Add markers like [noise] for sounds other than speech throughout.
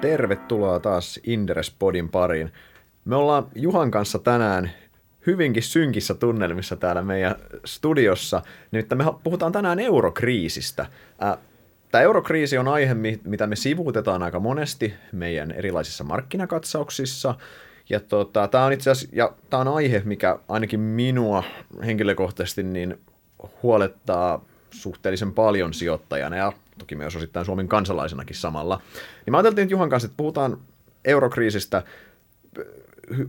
Tervetuloa taas Inderespodin pariin. Me ollaan Juhan kanssa tänään hyvinkin synkissä tunnelmissa täällä meidän studiossa. Nimittäin me puhutaan tänään eurokriisistä. Tämä eurokriisi on aihe, mitä me sivuutetaan aika monesti meidän erilaisissa markkinakatsauksissa. Ja tota, tämä on itse asiassa, ja tämä on aihe, mikä ainakin minua henkilökohtaisesti niin huolettaa suhteellisen paljon sijoittajana ja toki myös osittain Suomen kansalaisenakin samalla. Niin mä ajattelin että Juhan kanssa, että puhutaan eurokriisistä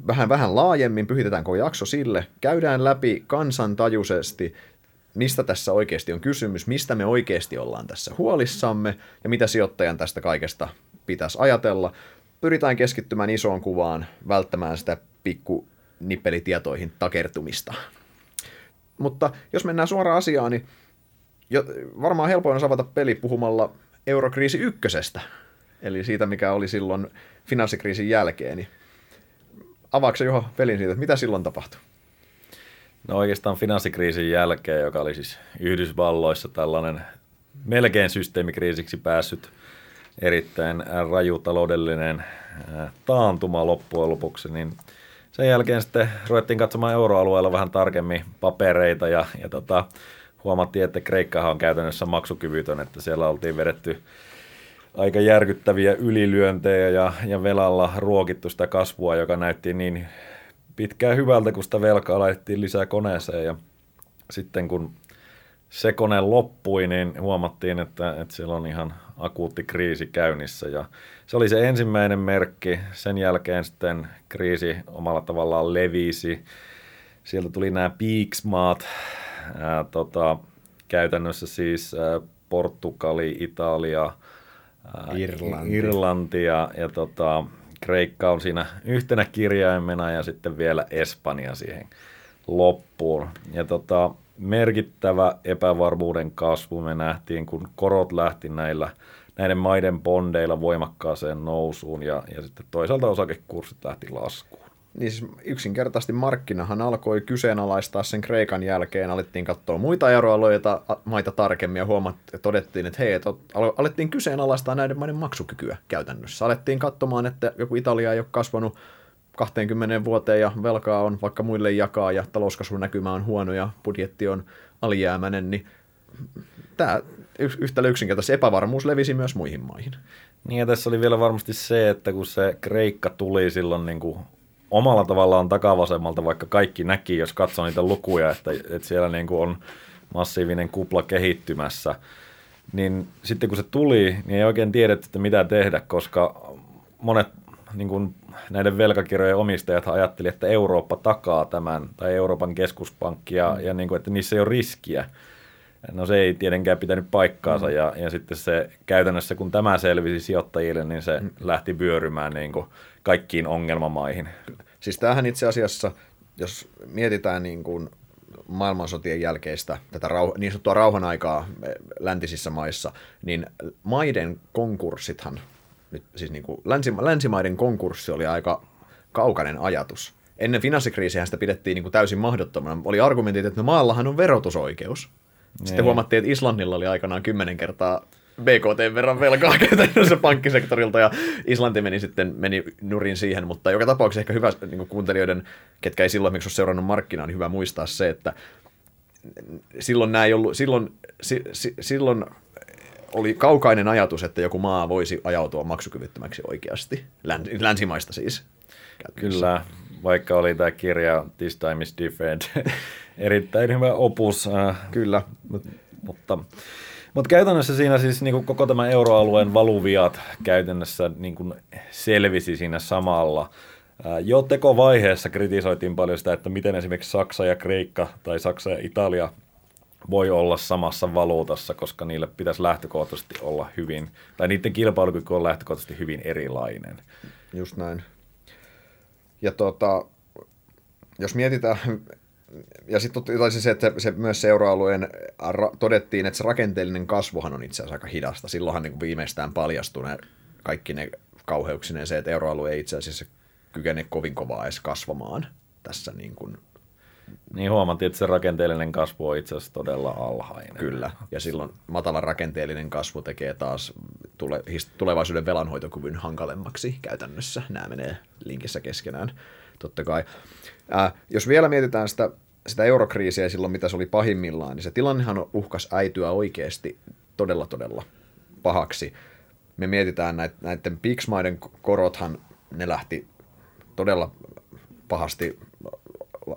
vähän, vähän laajemmin, pyhitetään koko jakso sille, käydään läpi kansantajuisesti, mistä tässä oikeasti on kysymys, mistä me oikeasti ollaan tässä huolissamme ja mitä sijoittajan tästä kaikesta pitäisi ajatella. Pyritään keskittymään isoon kuvaan, välttämään sitä pikku nippelitietoihin takertumista. Mutta jos mennään suoraan asiaan, niin jo, varmaan helpoin on avata peli puhumalla eurokriisi ykkösestä, eli siitä, mikä oli silloin finanssikriisin jälkeen. Niin avaako Juho pelin siitä, että mitä silloin tapahtui? No oikeastaan finanssikriisin jälkeen, joka oli siis Yhdysvalloissa tällainen melkein systeemikriisiksi päässyt erittäin raju taloudellinen taantuma loppujen lopuksi, niin sen jälkeen sitten ruvettiin katsomaan euroalueella vähän tarkemmin papereita ja, ja tota, huomattiin, että Kreikkahan on käytännössä maksukyvytön, että siellä oltiin vedetty aika järkyttäviä ylilyöntejä ja, ja velalla ruokittu sitä kasvua, joka näytti niin pitkään hyvältä, kun sitä velkaa laitettiin lisää koneeseen ja sitten kun se kone loppui, niin huomattiin, että, että siellä on ihan akuutti kriisi käynnissä ja se oli se ensimmäinen merkki. Sen jälkeen sitten kriisi omalla tavallaan levisi. Sieltä tuli nämä Peaks-maat, ää, tota, käytännössä siis ää, Portugali, Italia, ää, Irlanti, Irlanti ja, ja tota, Kreikka on siinä yhtenä kirjaimena ja sitten vielä Espanja siihen loppuun. Ja tota, merkittävä epävarmuuden kasvu me nähtiin, kun korot lähti näillä, näiden maiden bondeilla voimakkaaseen nousuun ja, ja sitten toisaalta osakekurssit lähti laskuun. Niin siis yksinkertaisesti markkinahan alkoi kyseenalaistaa sen Kreikan jälkeen, alettiin katsoa muita euroalueita maita tarkemmin ja huomattiin, todettiin, että hei, että alettiin kyseenalaistaa näiden maiden maksukykyä käytännössä. Alettiin katsomaan, että joku Italia ei ole kasvanut 20 vuoteen ja velkaa on vaikka muille jakaa ja talouskasvun näkymä on huono ja budjetti on alijäämäinen, niin tämä yhtälö yksinkertaisesti epävarmuus levisi myös muihin maihin. Niin ja tässä oli vielä varmasti se, että kun se Kreikka tuli silloin niin kuin omalla tavallaan takavasemmalta, vaikka kaikki näki, jos katsoo niitä lukuja, että, että siellä niin kuin on massiivinen kupla kehittymässä, niin sitten kun se tuli, niin ei oikein tiedetty, että mitä tehdä, koska monet niin kuin näiden velkakirjojen omistajat ajatteli, että Eurooppa takaa tämän, tai Euroopan keskuspankki, ja, ja niin kuin, että niissä ei ole riskiä. No se ei tietenkään pitänyt paikkaansa, mm. ja, ja sitten se käytännössä, kun tämä selvisi sijoittajille, niin se mm. lähti vyörymään niin kuin kaikkiin ongelmamaihin. Siis tämähän itse asiassa, jos mietitään niin kuin maailmansotien jälkeistä tätä rauh- niin sanottua rauhan aikaa läntisissä maissa, niin maiden konkurssithan, nyt siis niin kuin länsi- länsimaiden konkurssi oli aika kaukainen ajatus. Ennen finanssikriisiä sitä pidettiin niin kuin täysin mahdottomana. Oli argumentit, että no maallahan on verotusoikeus. Sitten niin. huomattiin, että Islannilla oli aikanaan kymmenen kertaa BKT verran velkaa [laughs] käytännössä [laughs] pankkisektorilta ja Islanti meni sitten meni nurin siihen, mutta joka tapauksessa ehkä hyvä niin kuuntelijoiden, ketkä ei silloin miksi ole seurannut markkinaa, niin hyvä muistaa se, että silloin nämä ei ollut, silloin, si, si, silloin oli kaukainen ajatus, että joku maa voisi ajautua maksukyvyttömäksi oikeasti, länsimaista siis. Kyllä, vaikka oli tämä kirja This Time is Different, [laughs] erittäin hyvä opus. Äh, Kyllä. Mutta mutta käytännössä siinä siis niin kuin koko tämä euroalueen valuviat käytännössä niin kuin selvisi siinä samalla. Jo tekovaiheessa kritisoitiin paljon sitä, että miten esimerkiksi Saksa ja Kreikka tai Saksa ja Italia voi olla samassa valuutassa, koska niille pitäisi lähtökohtaisesti olla hyvin, tai niiden kilpailukyky on lähtökohtaisesti hyvin erilainen. Just näin. Ja tota, jos mietitään ja sitten siis se, että se, myös seura-alueen ra- todettiin, että se rakenteellinen kasvuhan on itse asiassa aika hidasta. Silloinhan niin viimeistään paljastui ne, kaikki ne kauheuksineen se, että euroalue ei itse asiassa kykene kovin kovaa edes kasvamaan tässä niin kuin Niin huomattiin, että se rakenteellinen kasvu on itse asiassa todella alhainen. Kyllä, ja silloin matala rakenteellinen kasvu tekee taas tule, tulevaisuuden velanhoitokyvyn hankalemmaksi käytännössä. Nämä menee linkissä keskenään, totta kai. Ää, jos vielä mietitään sitä, sitä eurokriisiä silloin, mitä se oli pahimmillaan, niin se tilannehan uhkas äityä oikeasti todella, todella pahaksi. Me mietitään näitä, näiden PIX-maiden korothan, ne lähti todella pahasti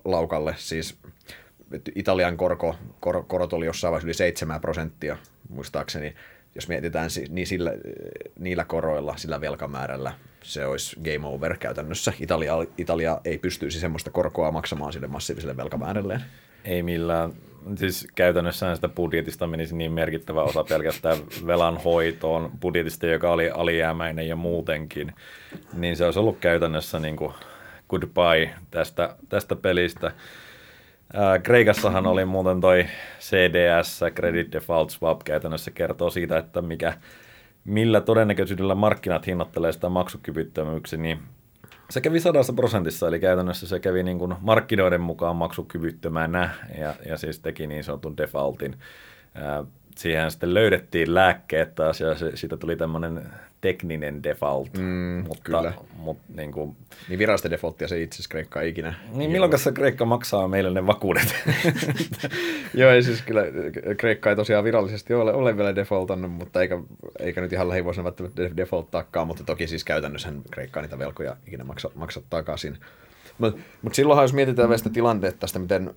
laukalle. Siis Italian korko, kor, korot oli jossain vaiheessa yli 7 prosenttia, muistaakseni. Jos mietitään niin sillä, niillä koroilla, sillä velkamäärällä, se olisi game over käytännössä. Italia, Italia ei pystyisi semmoista korkoa maksamaan sille massiiviselle velkamäärälleen. Ei millään. Siis käytännössä sitä budjetista menisi niin merkittävä osa pelkästään velan hoitoon, budjetista, joka oli alijäämäinen ja muutenkin, niin se olisi ollut käytännössä niin kuin goodbye tästä, tästä pelistä. Ää, Kreikassahan oli muuten toi CDS, Credit Default Swap, käytännössä kertoo siitä, että mikä, millä todennäköisyydellä markkinat hinnoittelee sitä maksukyvyttömyyksiä, niin se kävi sadassa prosentissa, eli käytännössä se kävi niin kuin markkinoiden mukaan maksukyvyttömänä ja, ja siis teki niin sanotun defaultin. Ää, siihen sitten löydettiin lääkkeet taas ja se, siitä tuli tämmöinen tekninen default. Mm, mutta, kyllä. Mutta, niin, kuin, niin virallista defaulttia se itse asiassa Kreikka ei ikinä. Niin milloin se Kreikka maksaa meille ne vakuudet? [laughs] Joo, ei siis kyllä Kreikka ei tosiaan virallisesti ole, ole vielä defaultannut, mutta eikä, eikä nyt ihan lähivuosina välttämättä defaulttaakaan, mutta toki siis käytännössä Kreikka niitä velkoja ikinä maksa, maksa takaisin. Mutta mut silloinhan jos mietitään vielä sitä tilannetta, miten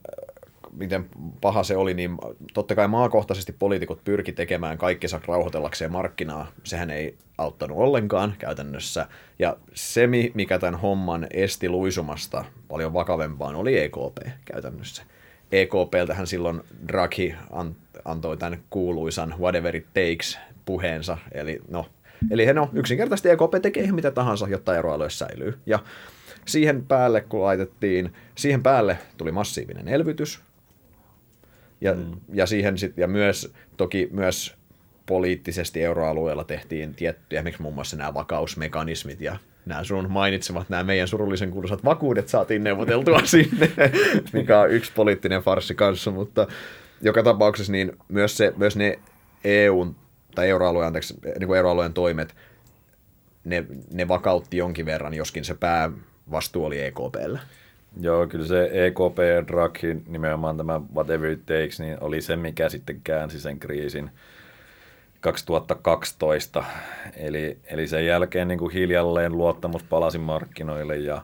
miten paha se oli, niin totta kai maakohtaisesti poliitikot pyrki tekemään kaikkensa rauhoitellakseen markkinaa. Sehän ei auttanut ollenkaan käytännössä. Ja se, mikä tämän homman esti luisumasta paljon vakavempaan, oli EKP käytännössä. EKPltähän silloin Draghi antoi tämän kuuluisan whatever it takes puheensa. Eli no, eli no, yksinkertaisesti EKP tekee ihan mitä tahansa, jotta euroalue säilyy. Ja siihen päälle, kun laitettiin, siihen päälle tuli massiivinen elvytys, ja, mm. ja, siihen sit, ja myös toki myös poliittisesti euroalueella tehtiin tiettyjä, miksi muun muassa nämä vakausmekanismit ja nämä sun mainitsemat, nämä meidän surullisen kuuluisat vakuudet saatiin neuvoteltua [laughs] sinne, mikä on yksi poliittinen farssi kanssa, mutta joka tapauksessa niin myös, se, myös ne EUn tai euroalueen, anteeksi, niin kuin euroalueen toimet, ne, ne vakautti jonkin verran, joskin se päävastuu oli EKPllä. Joo, kyllä se EKP ja Draghi, nimenomaan tämä whatever it takes, niin oli se, mikä sitten käänsi sen kriisin 2012. Eli, eli sen jälkeen niin kuin hiljalleen luottamus palasi markkinoille ja,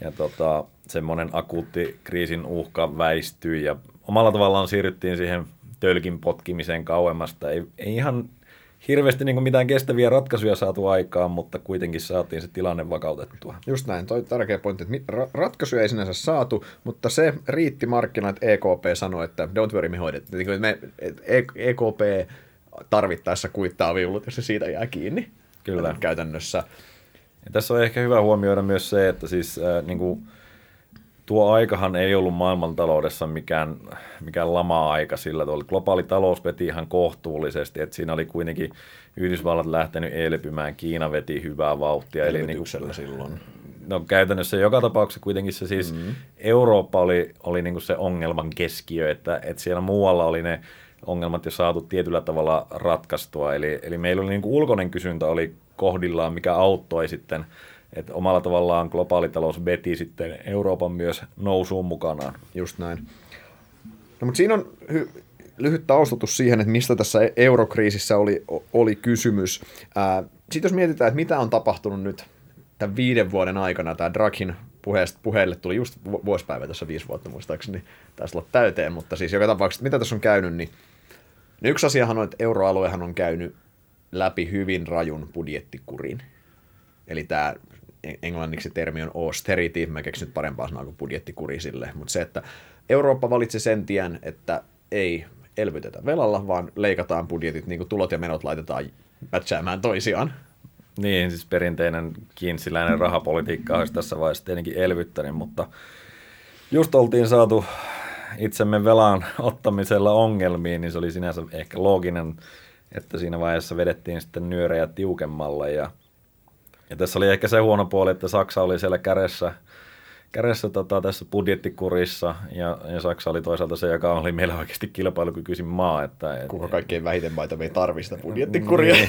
ja tota, semmoinen akuutti kriisin uhka väistyi ja omalla tavallaan siirryttiin siihen tölkin potkimiseen kauemmasta. Ei, ei ihan hirveästi niin mitään kestäviä ratkaisuja saatu aikaan, mutta kuitenkin saatiin se tilanne vakautettua. Just näin, toi tärkeä pointti, että ratkaisuja ei sinänsä saatu, mutta se riitti markkinat, että EKP sanoi, että don't worry, me hoidet. Niin me, EKP e tarvittaessa kuittaa viulut, jos se siitä jää kiinni. Kyllä. Käytännössä. Ja tässä on ehkä hyvä huomioida myös se, että siis äh, niin kuin, tuo aikahan ei ollut maailmantaloudessa mikään, mikään lama-aika sillä tavalla. Globaali talous veti ihan kohtuullisesti, että siinä oli kuitenkin Yhdysvallat lähtenyt elpymään, Kiina veti hyvää vauhtia. Eli niin kuin, silloin. No käytännössä joka tapauksessa kuitenkin se siis mm-hmm. Eurooppa oli, oli niin kuin se ongelman keskiö, että, että siellä muualla oli ne ongelmat jo saatu tietyllä tavalla ratkaistua. Eli, eli meillä oli niin kuin ulkoinen kysyntä oli kohdillaan, mikä auttoi sitten – että omalla tavallaan globaalitalous veti sitten Euroopan myös nousuun mukanaan. Just näin. No, mutta siinä on hy- lyhyt taustatus siihen, että mistä tässä eurokriisissä oli, oli kysymys. Sitten jos mietitään, että mitä on tapahtunut nyt tämän viiden vuoden aikana, tämä puheesta, puheelle tuli just vuosipäivä tässä viisi vuotta muistaakseni, taisi olla täyteen, mutta siis joka tapauksessa, mitä tässä on käynyt, niin, niin yksi asiahan on, että euroaluehan on käynyt läpi hyvin rajun budjettikurin. Eli tämä englanniksi termi on austerity, mä keksin nyt parempaa sanaa kuin budjettikuri sille, mutta se, että Eurooppa valitsi sen tien, että ei elvytetä velalla, vaan leikataan budjetit, niin kuin tulot ja menot laitetaan mätsäämään toisiaan. Niin, siis perinteinen kiinsiläinen rahapolitiikka olisi tässä vaiheessa tietenkin elvyttänyt, mutta just oltiin saatu itsemme velan ottamisella ongelmiin, niin se oli sinänsä ehkä looginen, että siinä vaiheessa vedettiin sitten nyörejä tiukemmalle ja ja tässä oli ehkä se huono puoli, että Saksa oli siellä kädessä, kädessä tota, tässä budjettikurissa ja, ja Saksa oli toisaalta se, joka oli meillä oikeasti kilpailukykyisin maa. Että, et, Kuka kaikkein vähiten maita me ei tarvista budjettikuria. Niin,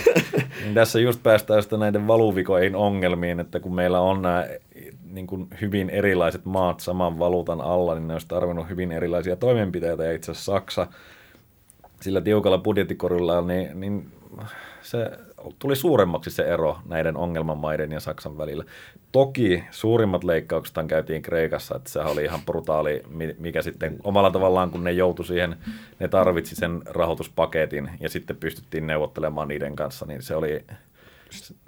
niin, tässä just päästään sitten näiden valuvikoihin ongelmiin, että kun meillä on nämä niin kuin hyvin erilaiset maat saman valuutan alla, niin ne olisi tarvinnut hyvin erilaisia toimenpiteitä ja itse asiassa Saksa sillä tiukalla budjettikorilla, niin, niin se tuli suuremmaksi se ero näiden ongelmamaiden ja Saksan välillä. Toki suurimmat leikkaukset käytiin Kreikassa, että se oli ihan brutaali, mikä sitten omalla tavallaan, kun ne joutui siihen, ne tarvitsi sen rahoituspaketin ja sitten pystyttiin neuvottelemaan niiden kanssa, niin se oli,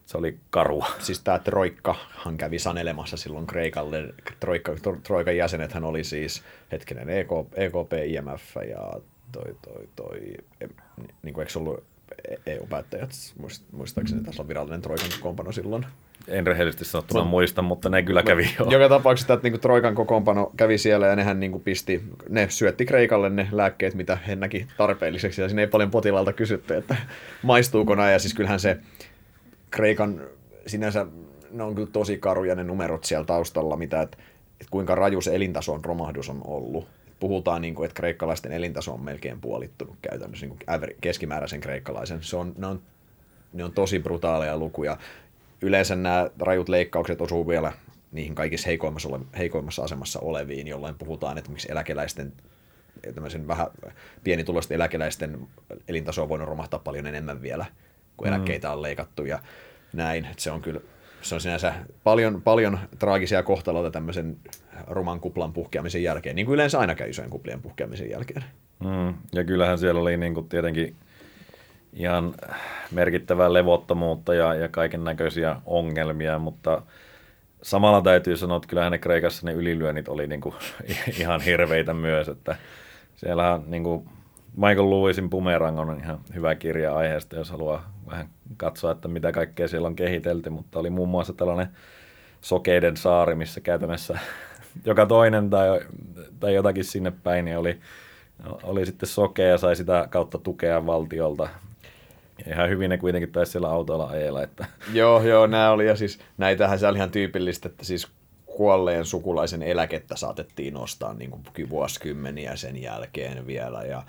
se oli karua. Siis tämä Troikkahan kävi sanelemassa silloin Kreikalle. Troikka, Troikan jäsenethän oli siis, hetkinen, EKP, EKP IMF ja toi, toi, toi, niin kuin eikö ollut EU-päättäjät, muistaakseni tässä on virallinen Troikan kokoonpano silloin. En rehellisesti sanottuna no, muista, mutta ne kyllä kävi jo. Joka tapauksessa että niin Troikan kokoonpano kävi siellä ja nehän niin kuin pisti, ne syötti Kreikalle ne lääkkeet, mitä he näki tarpeelliseksi ja siinä ei paljon potilaalta kysytty, että maistuuko nämä ja siis kyllähän se Kreikan sinänsä, ne on kyllä tosi karuja ne numerot siellä taustalla, mitä, että, että kuinka raju se elintason romahdus on ollut puhutaan, niin kuin, että kreikkalaisten elintaso on melkein puolittunut käytännössä niin kuin keskimääräisen kreikkalaisen. Se on, ne, on, ne on tosi brutaaleja lukuja. Yleensä nämä rajut leikkaukset osuu vielä niihin kaikissa heikoimmassa, ole, heikoimmassa asemassa oleviin, jolloin puhutaan, että miksi eläkeläisten tämmöisen vähän pienituloisten eläkeläisten elintaso on voinut romahtaa paljon enemmän vielä, kun mm. eläkkeitä on leikattu ja näin. Että se on kyllä se on sinänsä paljon, paljon traagisia kohtaloita tämmöisen ruman kuplan puhkeamisen jälkeen, niin kuin yleensä aina käy isojen kuplien puhkeamisen jälkeen. Mm, ja kyllähän siellä oli niin kuin tietenkin ihan merkittävää levottomuutta ja, ja kaiken näköisiä ongelmia, mutta samalla täytyy sanoa, että kyllähän ne Kreikassa ne ylilyönnit oli niin kuin [laughs] ihan hirveitä myös, että siellä niin kuin Michael Lewisin Bumerang on ihan hyvä kirja aiheesta, jos haluaa vähän katsoa, että mitä kaikkea siellä on kehitelty, mutta oli muun muassa tällainen sokeiden saari, missä käytännössä [laughs] joka toinen tai, tai jotakin sinne päin niin oli, oli sitten sokea ja sai sitä kautta tukea valtiolta. Ihan hyvin ne kuitenkin taisi siellä autoilla ajella. Että. Joo, joo, nämä oli ja siis näitähän se oli ihan tyypillistä, että siis kuolleen sukulaisen eläkettä saatettiin nostaa niin kuin vuosikymmeniä sen jälkeen vielä ja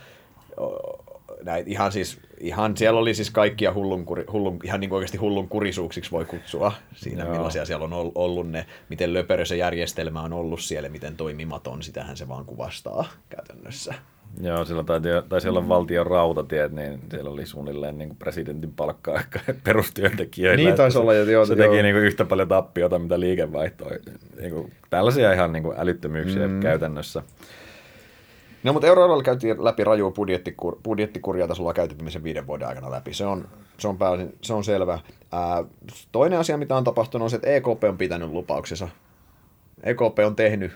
näitä ihan siis, ihan siellä oli siis kaikkia hullun, hullun ihan niin oikeasti hullun kurisuuksiksi voi kutsua siinä, Joo. millaisia siellä on ollut ne, miten löperö se järjestelmä on ollut siellä, miten toimimaton, sitähän se vaan kuvastaa käytännössä. Joo, sillä taisi, taisi olla valtion rautatiet, niin siellä oli suunnilleen niin kuin presidentin palkkaa perustyöntekijöillä. Niin taisi olla, joo. Se teki niin kuin yhtä paljon tappiota, mitä liikevaihtoa. Niin kuin, tällaisia ihan niin kuin älyttömyyksiä mm. käytännössä. No, mutta euroalueella käytiin läpi rajua budjettikur, budjettikuria tasolla käytetymisen viiden vuoden aikana läpi. Se on, se on, pääosin, se on selvä. Ää, toinen asia, mitä on tapahtunut, on se, että EKP on pitänyt lupauksensa. EKP on tehnyt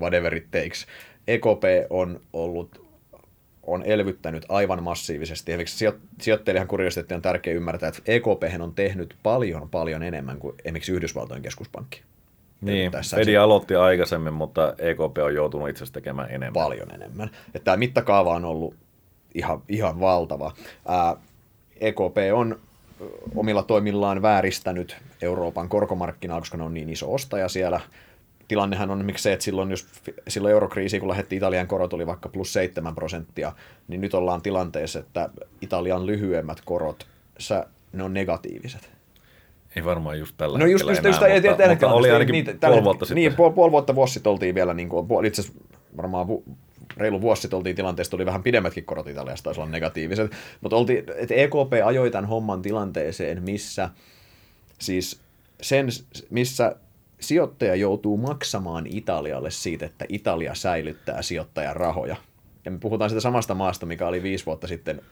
whatever it takes. EKP on ollut on elvyttänyt aivan massiivisesti. Esimerkiksi sijoittelijan kuriositeetti on tärkeää ymmärtää, että EKP on tehnyt paljon, paljon enemmän kuin esimerkiksi Yhdysvaltojen keskuspankki. Niin, Fedi aloitti aikaisemmin, mutta EKP on joutunut itse asiassa tekemään enemmän. Paljon enemmän. Että tämä mittakaava on ollut ihan, ihan valtava. Ää, EKP on omilla toimillaan vääristänyt Euroopan korkomarkkinaa, koska ne on niin iso ostaja siellä. Tilannehan on miksi se, että silloin, jos, silloin eurokriisi, kun lähdettiin Italian korot oli vaikka plus 7 prosenttia, niin nyt ollaan tilanteessa, että Italian lyhyemmät korot, ne on negatiiviset. Ei varmaan just tällä no just, just, just, tällä, mutta, tällä mutta oli ainakin niin, puoli vuotta sitten. Niin, puoli, puoli vuotta vuosi sitten oltiin vielä, niin kuin, itse asiassa varmaan vu, reilu vuosi sitten oltiin tilanteessa, oli vähän pidemmätkin korot Italiasta, taisi olla negatiiviset, mutta oltiin, että EKP ajoi tämän homman tilanteeseen, missä siis sen, missä sijoittaja joutuu maksamaan Italialle siitä, että Italia säilyttää sijoittajan rahoja. Ja me puhutaan sitä samasta maasta, mikä oli viisi vuotta sitten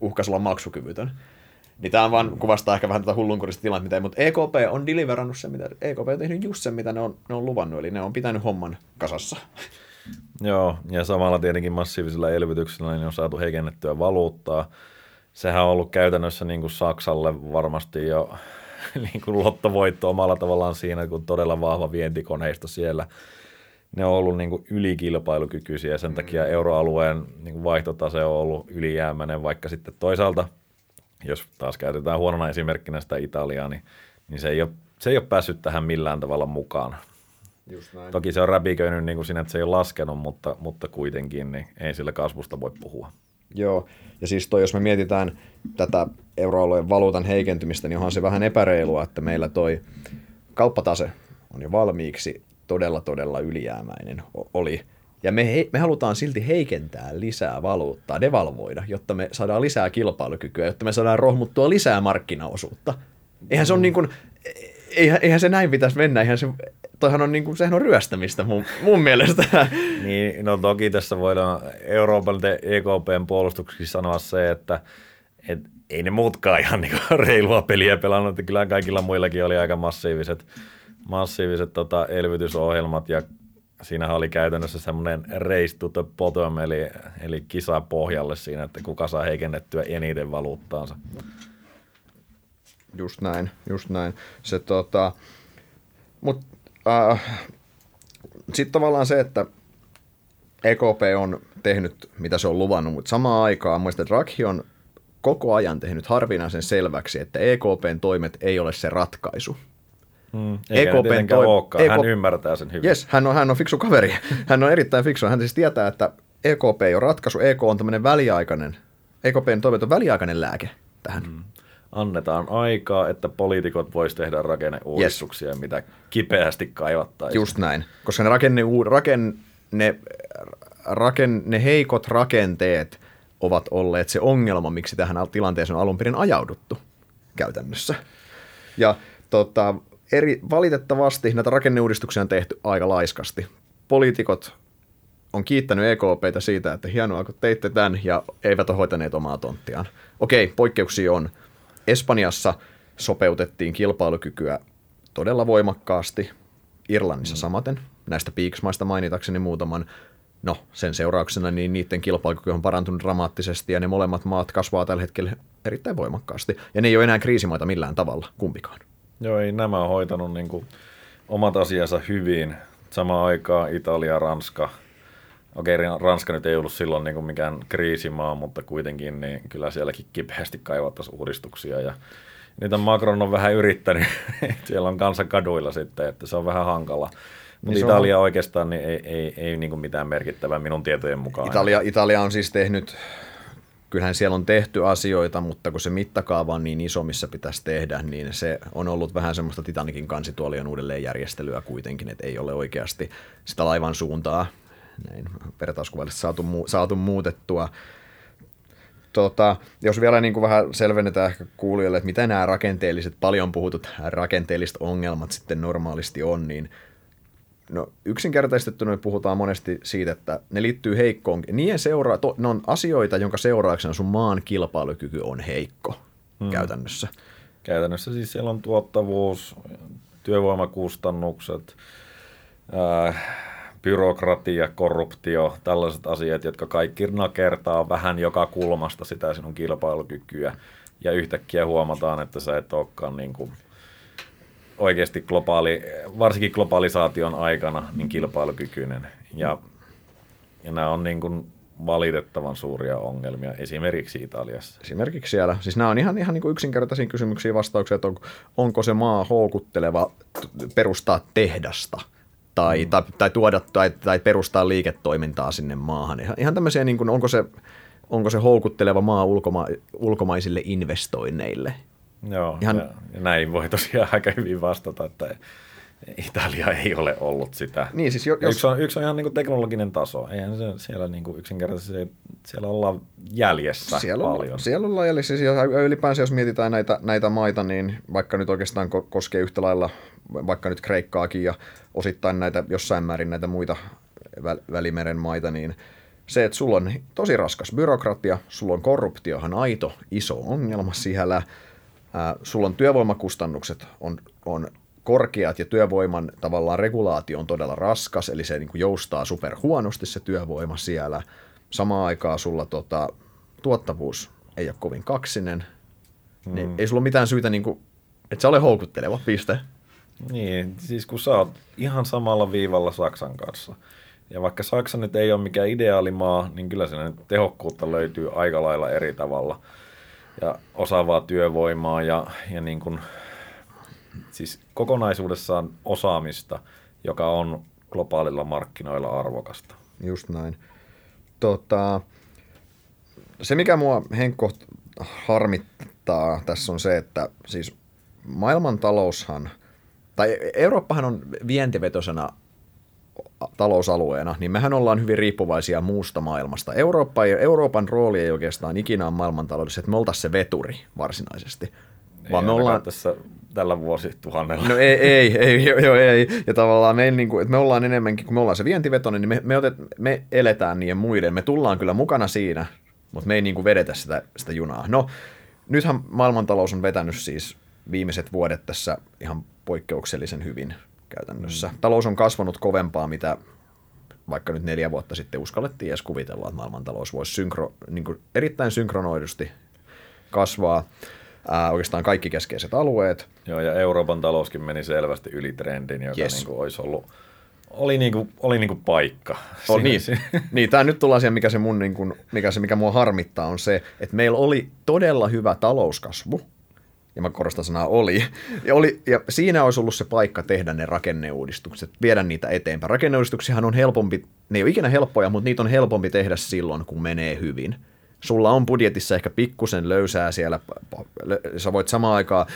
uhkas olla maksukyvytön. Niin tämä vaan kuvastaa ehkä vähän tätä hullunkurista tilannetta, mutta EKP on deliverannut sen, mitä EKP on tehnyt just sen, mitä ne on, ne on luvannut, eli ne on pitänyt homman kasassa. [laughs] Joo, ja samalla tietenkin massiivisella elvytyksellä niin on saatu heikennettyä valuuttaa. Sehän on ollut käytännössä niin kuin Saksalle varmasti jo [laughs] niin kuin lottovoitto omalla tavallaan siinä, kun todella vahva vientikoneisto siellä. Ne on ollut niin kuin ylikilpailukykyisiä ja sen takia euroalueen niin kuin vaihtotase on ollut ylijäämäinen, vaikka sitten toisaalta – jos taas käytetään huonona esimerkkinä sitä Italiaa, niin, niin se, ei ole, se ei ole päässyt tähän millään tavalla mukaan. Just näin. Toki se on räpiköinyt niin kuin siinä, että se ei ole laskenut, mutta, mutta kuitenkin niin ei sillä kasvusta voi puhua. Joo, ja siis toi, jos me mietitään tätä euroalueen valuutan heikentymistä, niin onhan se vähän epäreilua, että meillä toi kauppatase on jo valmiiksi todella todella ylijäämäinen oli. Ja me, he, me halutaan silti heikentää lisää valuuttaa, devalvoida, jotta me saadaan lisää kilpailukykyä, jotta me saadaan rohmuttua lisää markkinaosuutta. Eihän se on niin kuin, eihän, eihän se näin pitäisi mennä, eihän se, toihan on niin kuin, sehän on ryöstämistä mun, mun mielestä. [laughs] Niin, no toki tässä voidaan Euroopan EKPn puolustuksessa sanoa se, että et, ei ne muutkaan ihan niin [laughs] reilua peliä pelannut, että kyllä kaikilla muillakin oli aika massiiviset, massiiviset tota, elvytysohjelmat ja siinä oli käytännössä semmoinen race to the bottom, eli, eli kisa pohjalle siinä, että kuka saa heikennettyä eniten valuuttaansa. Just näin, just näin. Se, tota, mut, äh, sitten tavallaan se, että EKP on tehnyt, mitä se on luvannut, mutta samaan aikaan muistan, että Draghi on koko ajan tehnyt harvinaisen selväksi, että EKPn toimet ei ole se ratkaisu. Mm, EKPn toi... Hän EK... ymmärtää sen hyvin. Yes, hän on, hän on fiksu kaveri. [laughs] Hän on erittäin fiksu. Hän siis tietää, että EKP ei ole ratkaisu. EK on tämmöinen väliaikainen, EKPn toimet on väliaikainen lääke tähän. Mm. Annetaan aikaa, että poliitikot vois tehdä rakenneuudistuksia, yes. mitä kipeästi kaivattaisiin. Just näin, koska ne, rakenne, rakenne, rakenne, heikot rakenteet ovat olleet se ongelma, miksi tähän tilanteeseen on alun perin ajauduttu käytännössä. Ja tota, eri, valitettavasti näitä rakenneuudistuksia on tehty aika laiskasti. Poliitikot on kiittänyt EKPtä siitä, että hienoa kun teitte tämän ja eivät ole hoitaneet omaa tonttiaan. Okei, poikkeuksia on. Espanjassa sopeutettiin kilpailukykyä todella voimakkaasti. Irlannissa mm. samaten. Näistä piiksmaista mainitakseni muutaman. No, sen seurauksena niin niiden kilpailukyky on parantunut dramaattisesti ja ne molemmat maat kasvaa tällä hetkellä erittäin voimakkaasti. Ja ne ei ole enää kriisimaita millään tavalla, kumpikaan. Joo, ei nämä on hoitanut niin kuin omat asiansa hyvin. Samaan aikaan Italia, Ranska. Okei, Ranska nyt ei ollut silloin niin kuin mikään kriisimaa, mutta kuitenkin niin kyllä sielläkin kipeästi kaivattaisiin uudistuksia. Ja niitä Macron on vähän yrittänyt. [laughs] Siellä on kanssa kaduilla sitten, että se on vähän hankala. Mutta niin Italia on... oikeastaan niin ei, ei, ei niin kuin mitään merkittävää minun tietojen mukaan. Italia, Italia on siis tehnyt kyllähän siellä on tehty asioita, mutta kun se mittakaava on niin iso, missä pitäisi tehdä, niin se on ollut vähän semmoista Titanikin kansituolion uudelleenjärjestelyä kuitenkin, että ei ole oikeasti sitä laivan suuntaa näin vertauskuvallisesti saatu, saatu muutettua. Tota, jos vielä niin kuin vähän selvennetään ehkä kuulijoille, että mitä nämä rakenteelliset, paljon puhutut rakenteelliset ongelmat sitten normaalisti on, niin – No yksinkertaistettuna me puhutaan monesti siitä, että ne liittyy heikkoon. Niiden seuraa, to, ne on asioita, jonka seurauksena sun maan kilpailukyky on heikko hmm. käytännössä. Käytännössä siis siellä on tuottavuus, työvoimakustannukset, äh, byrokratia, korruptio, tällaiset asiat, jotka kaikki nakertaa vähän joka kulmasta sitä sinun kilpailukykyä. Ja yhtäkkiä huomataan, että sä et olekaan niin kuin – oikeasti globaali, varsinkin globalisaation aikana niin kilpailukykyinen. Ja, ja nämä on niin kuin valitettavan suuria ongelmia esimerkiksi Italiassa. Esimerkiksi siellä. Siis nämä on ihan, ihan niin kuin yksinkertaisia kysymyksiä vastauksia, että on, onko se maa houkutteleva perustaa tehdasta tai, mm. tai, tai tuoda tai, tai perustaa liiketoimintaa sinne maahan. Ihan, ihan tämmöisiä, niin kuin, onko, se, onko se houkutteleva maa ulkoma, ulkomaisille investoinneille Joo, Ihan... ja, ja näin voi tosiaan aika hyvin vastata, että Italia ei ole ollut sitä. Niin, siis jos... yksi, on, yksi on ihan niin kuin teknologinen taso. Eihän se siellä niin kuin yksinkertaisesti, siellä ollaan jäljessä siellä on, paljon. Siellä ollaan jäljessä. Siis ylipäänsä jos mietitään näitä, näitä maita, niin vaikka nyt oikeastaan koskee yhtä lailla vaikka nyt Kreikkaakin ja osittain näitä jossain määrin näitä muita Välimeren maita, niin se, että sulla on tosi raskas byrokratia, sulla on korruptiohan aito iso ongelma siellä – Sulla on työvoimakustannukset on, on korkeat ja työvoiman tavallaan regulaatio on todella raskas, eli se niin kuin joustaa super huonosti se työvoima siellä. Samaan aikaan sulla tota, tuottavuus ei ole kovin kaksinen, mm. niin ei sulla ole mitään syytä, niin kuin, että se ole houkutteleva, piste. Niin, siis kun sä oot ihan samalla viivalla Saksan kanssa, ja vaikka Saksa nyt ei ole mikään ideaalimaa, niin kyllä siinä tehokkuutta löytyy aika lailla eri tavalla – ja osaavaa työvoimaa ja, ja niin kuin, siis kokonaisuudessaan osaamista joka on globaalilla markkinoilla arvokasta. Just näin. Tota, se, mikä mua Henkko harmittaa tässä on se, että siis maailmantaloushan, tai Eurooppahan on vientivetoisena talousalueena, niin mehän ollaan hyvin riippuvaisia muusta maailmasta. Eurooppa ei, Euroopan rooli ei oikeastaan ikinä ole maailmantaloudessa, että me oltaisiin se veturi varsinaisesti. Vaan ei me ollaan tässä tällä vuosituhannella. No ei, ei, ei, jo, jo, ei. Ja tavallaan me, niin kuin, että me ollaan enemmänkin, kun me ollaan se vientivetoinen, niin me, me, otet, me eletään niiden muiden. Me tullaan kyllä mukana siinä, mutta me ei niin kuin vedetä sitä, sitä junaa. No, nythän maailmantalous on vetänyt siis viimeiset vuodet tässä ihan poikkeuksellisen hyvin käytännössä. Mm. Talous on kasvanut kovempaa, mitä vaikka nyt neljä vuotta sitten uskallettiin edes kuvitella, että maailmantalous voisi synkro, niin kuin erittäin synkronoidusti kasvaa. Ää, oikeastaan kaikki keskeiset alueet. Joo, ja Euroopan talouskin meni selvästi yli trendin, joka yes. niin kuin olisi ollut oli niinku, oli niinku paikka. Oh, niin, niin tämä nyt tullaan siihen, mikä se, mun, niin kuin, mikä se, mikä mua harmittaa, on se, että meillä oli todella hyvä talouskasvu, ja mä korostan sanaa oli, ja, oli, ja siinä olisi ollut se paikka tehdä ne rakenneuudistukset, viedä niitä eteenpäin. Rakenneuudistuksiahan on helpompi, ne ei ole ikinä helppoja, mutta niitä on helpompi tehdä silloin, kun menee hyvin sulla on budjetissa ehkä pikkusen löysää siellä, sä voit samaan aikaan,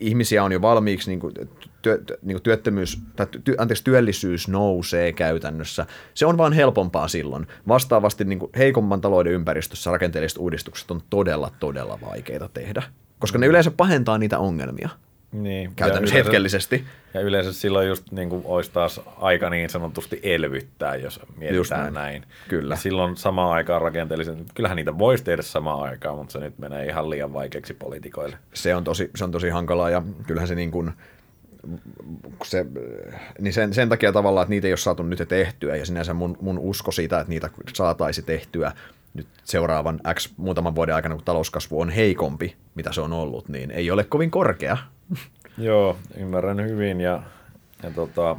ihmisiä on jo valmiiksi, niin kuin, työ, niin kuin työttömyys, tai ty, anteeksi, työllisyys nousee käytännössä. Se on vaan helpompaa silloin. Vastaavasti niin kuin heikomman talouden ympäristössä rakenteelliset uudistukset on todella, todella vaikeita tehdä, koska ne yleensä pahentaa niitä ongelmia. Niin. Käytännössä ja yleensä, hetkellisesti. Ja yleensä silloin just niin kuin olisi taas aika niin sanotusti elvyttää, jos mietitään just näin. näin. Kyllä. Ja silloin samaan aikaan rakenteellisen, kyllähän niitä voisi tehdä samaan aikaan, mutta se nyt menee ihan liian vaikeaksi poliitikoille. Se on tosi, se on tosi hankalaa ja kyllähän se niin kuin, se, niin sen, sen takia tavallaan, että niitä ei ole saatu nyt tehtyä ja sinänsä mun, mun usko siitä, että niitä saataisi tehtyä nyt seuraavan X muutaman vuoden aikana, kun talouskasvu on heikompi, mitä se on ollut, niin ei ole kovin korkea. [laughs] Joo, ymmärrän hyvin ja, ja tota,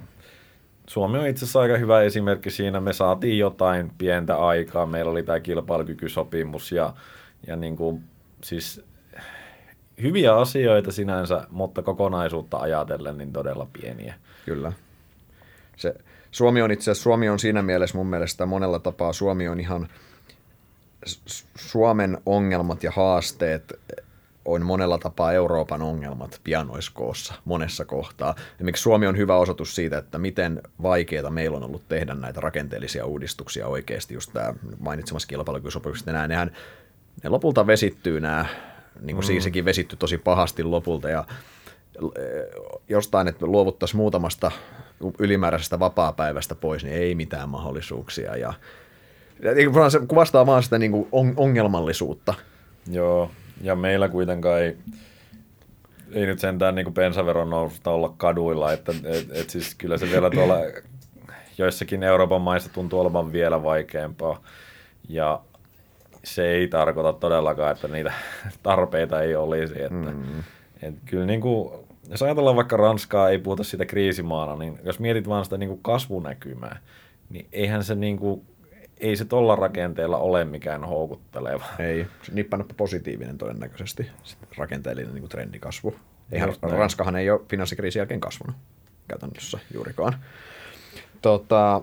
Suomi on itse asiassa aika hyvä esimerkki siinä. Me saatiin jotain pientä aikaa. Meillä oli tämä kilpailukykysopimus ja, ja niin kuin, siis hyviä asioita sinänsä, mutta kokonaisuutta ajatellen niin todella pieniä. Kyllä. Se, Suomi on itse asiassa, Suomi on siinä mielessä mun mielestä monella tapaa, Suomi on ihan, Suomen ongelmat ja haasteet on monella tapaa Euroopan ongelmat pianoiskoossa monessa kohtaa. Ja miksi Suomi on hyvä osoitus siitä, että miten vaikeaa meillä on ollut tehdä näitä rakenteellisia uudistuksia oikeasti, just tämä mainitsemassa kilpailukysopimukset, nämä, nehän, ne lopulta vesittyy nämä, niin kuin mm. sekin vesitty tosi pahasti lopulta, ja jostain, että luovuttaisiin muutamasta ylimääräisestä vapaapäivästä pois, niin ei mitään mahdollisuuksia, ja se kuvastaa vaan sitä niin kuin ongelmallisuutta. Joo, ja meillä kuitenkaan ei, ei nyt sentään niin bensaveron noususta olla kaduilla, että et, et siis kyllä se vielä tuolla [clears throat] joissakin Euroopan maissa tuntuu olevan vielä vaikeampaa. Ja se ei tarkoita todellakaan, että niitä [laughs] tarpeita ei olisi. Että, mm. et kyllä niin kuin, jos ajatellaan vaikka Ranskaa, ei puhuta siitä kriisimaana, niin jos mietit vaan sitä niin kuin kasvunäkymää, niin eihän se niin kuin ei se tuolla rakenteella ole mikään houkutteleva. Ei, nippanoppa positiivinen todennäköisesti, rakenteellinen niin kuin trendikasvu. Eihän, Ranskahan ei ole finanssikriisin jälkeen kasvanut käytännössä juurikaan. Tota,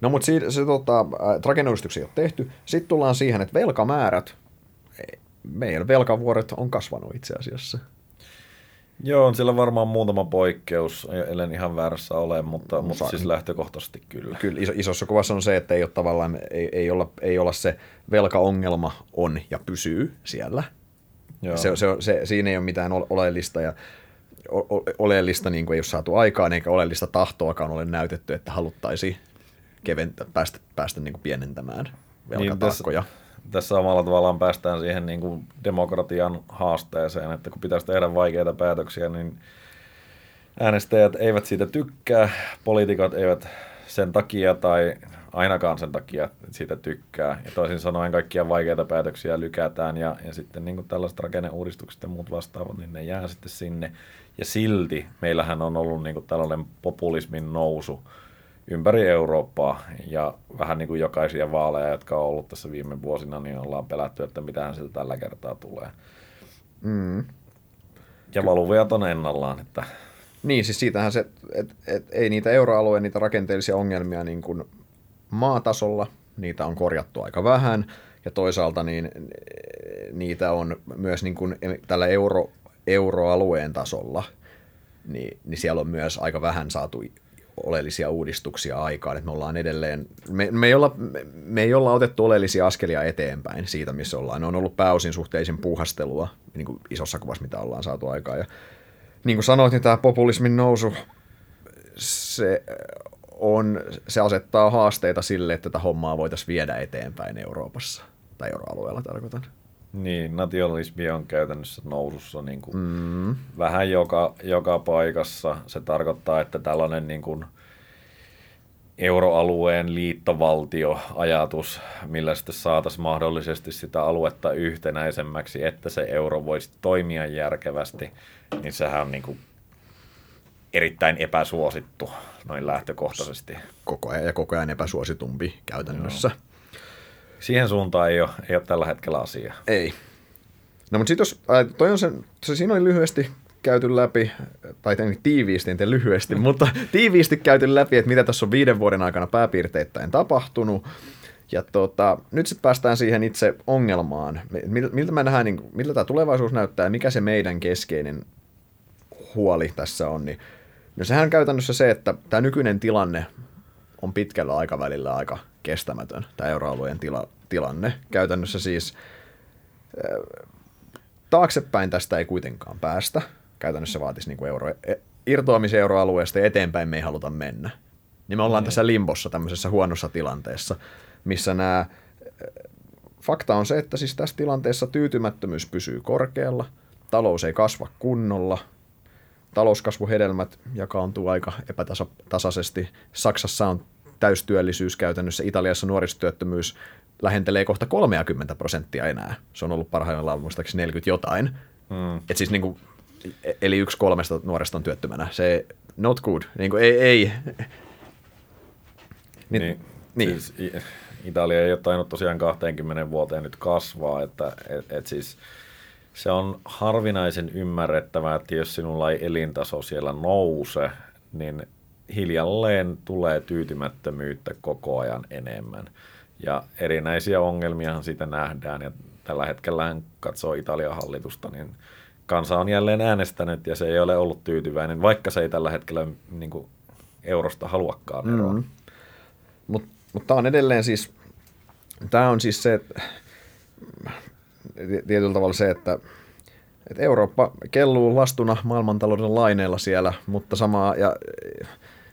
no mutta se, se tota, rakenneuudistuksia on tehty. Sitten tullaan siihen, että velkamäärät, meidän velkavuoret on kasvanut itse asiassa. Joo, on siellä varmaan muutama poikkeus, ellen ihan väärässä ole, mutta, mutta siis lähtökohtaisesti kyllä. Kyllä, iso, isossa kuvassa on se, että ei ole tavallaan, ei, ei, olla, ei olla se velkaongelma on ja pysyy siellä. Joo. Se, se, se, siinä ei ole mitään oleellista ja oleellista niin kuin ei ole saatu aikaan, eikä oleellista tahtoakaan ole näytetty, että haluttaisiin keventä, päästä, päästä niin kuin pienentämään velkatakkoja. Niin, tässä omalla tavallaan päästään siihen niin kuin demokratian haasteeseen, että kun pitäisi tehdä vaikeita päätöksiä, niin äänestäjät eivät siitä tykkää, poliitikot eivät sen takia tai ainakaan sen takia siitä tykkää. Ja toisin sanoen kaikkia vaikeita päätöksiä lykätään ja, ja sitten niin kuin tällaiset rakenneuudistukset ja muut vastaavat, niin ne jää sitten sinne. Ja silti meillähän on ollut niin kuin tällainen populismin nousu ympäri Eurooppaa ja vähän niin kuin jokaisia vaaleja, jotka on ollut tässä viime vuosina, niin ollaan pelätty, että mitähän siltä tällä kertaa tulee. Mm. Ja valuviat on ennallaan, että Niin, siis siitähän se, että et, ei niitä euroalueen niitä rakenteellisia ongelmia niin kuin maatasolla, niitä on korjattu aika vähän, ja toisaalta niin niitä on myös niin kuin tällä euro, euroalueen tasolla, niin, niin siellä on myös aika vähän saatu oleellisia uudistuksia aikaan, että me ollaan edelleen, me, me, ei olla, me, me ei olla otettu oleellisia askelia eteenpäin siitä, missä ollaan. Ne on ollut pääosin suhteellisen puuhastelua niin kuin isossa kuvassa, mitä ollaan saatu aikaan. Ja niin kuin sanoit, niin tämä populismin nousu, se, on, se asettaa haasteita sille, että tätä hommaa voitaisiin viedä eteenpäin Euroopassa, tai euroalueella tarkoitan. Niin, nationalismi on käytännössä nousussa niin kuin mm. vähän joka, joka paikassa. Se tarkoittaa, että tällainen niin kuin euroalueen liittovaltioajatus, millä sitten saataisiin mahdollisesti sitä aluetta yhtenäisemmäksi, että se euro voisi toimia järkevästi, niin sehän on niin kuin erittäin epäsuosittu noin lähtökohtaisesti. Koko ajan ja koko ajan epäsuositumpi käytännössä. Joo. Siihen suuntaan ei ole, ei ole tällä hetkellä asiaa. Ei. No mutta sitten jos, toi on se, se, siinä oli lyhyesti käyty läpi, tai tiiviisti, en lyhyesti, mutta tiiviisti käyty läpi, että mitä tässä on viiden vuoden aikana pääpiirteittäin tapahtunut. Ja tota, nyt sitten päästään siihen itse ongelmaan. Miltä, me nähdään, niin, miltä tämä tulevaisuus näyttää ja mikä se meidän keskeinen huoli tässä on. Niin, no sehän on käytännössä se, että tämä nykyinen tilanne on pitkällä aikavälillä aika kestämätön, tämä euroalueen tila, tilanne. Käytännössä siis taaksepäin tästä ei kuitenkaan päästä. Käytännössä vaatisi niin kuin euro, e, irtoamisen euroalueesta ja eteenpäin me ei haluta mennä. Niin me ollaan mm. tässä limbossa, tämmöisessä huonossa tilanteessa, missä nämä... Fakta on se, että siis tässä tilanteessa tyytymättömyys pysyy korkealla, talous ei kasva kunnolla, talouskasvuhedelmät jakaantuu aika epätasaisesti. Saksassa on täystyöllisyys käytännössä, Italiassa nuorisotyöttömyys lähentelee kohta 30 prosenttia enää. Se on ollut parhaimmillaan muistaakseni 40 jotain. Mm. Et siis niin kuin, e- eli yksi kolmesta nuoresta on työttömänä. Se not good. Niin kuin, ei, ei. Niin, niin. niin. Siis Italia ei ole tainnut tosiaan 20 vuoteen nyt kasvaa, että et, et siis se on harvinaisen ymmärrettävää, että jos sinulla ei elintaso siellä nouse, niin hiljalleen tulee tyytymättömyyttä koko ajan enemmän. Ja erinäisiä ongelmiahan siitä nähdään, ja tällä hetkellä katsoo Italian hallitusta, niin kansa on jälleen äänestänyt, ja se ei ole ollut tyytyväinen, vaikka se ei tällä hetkellä niin kuin, eurosta haluakaan eroa. Mm. Mutta mut tämä on edelleen siis, tämä on siis se, tietyllä tavalla se, että että Eurooppa kelluu lastuna maailmantalouden laineella siellä, mutta samaa, ja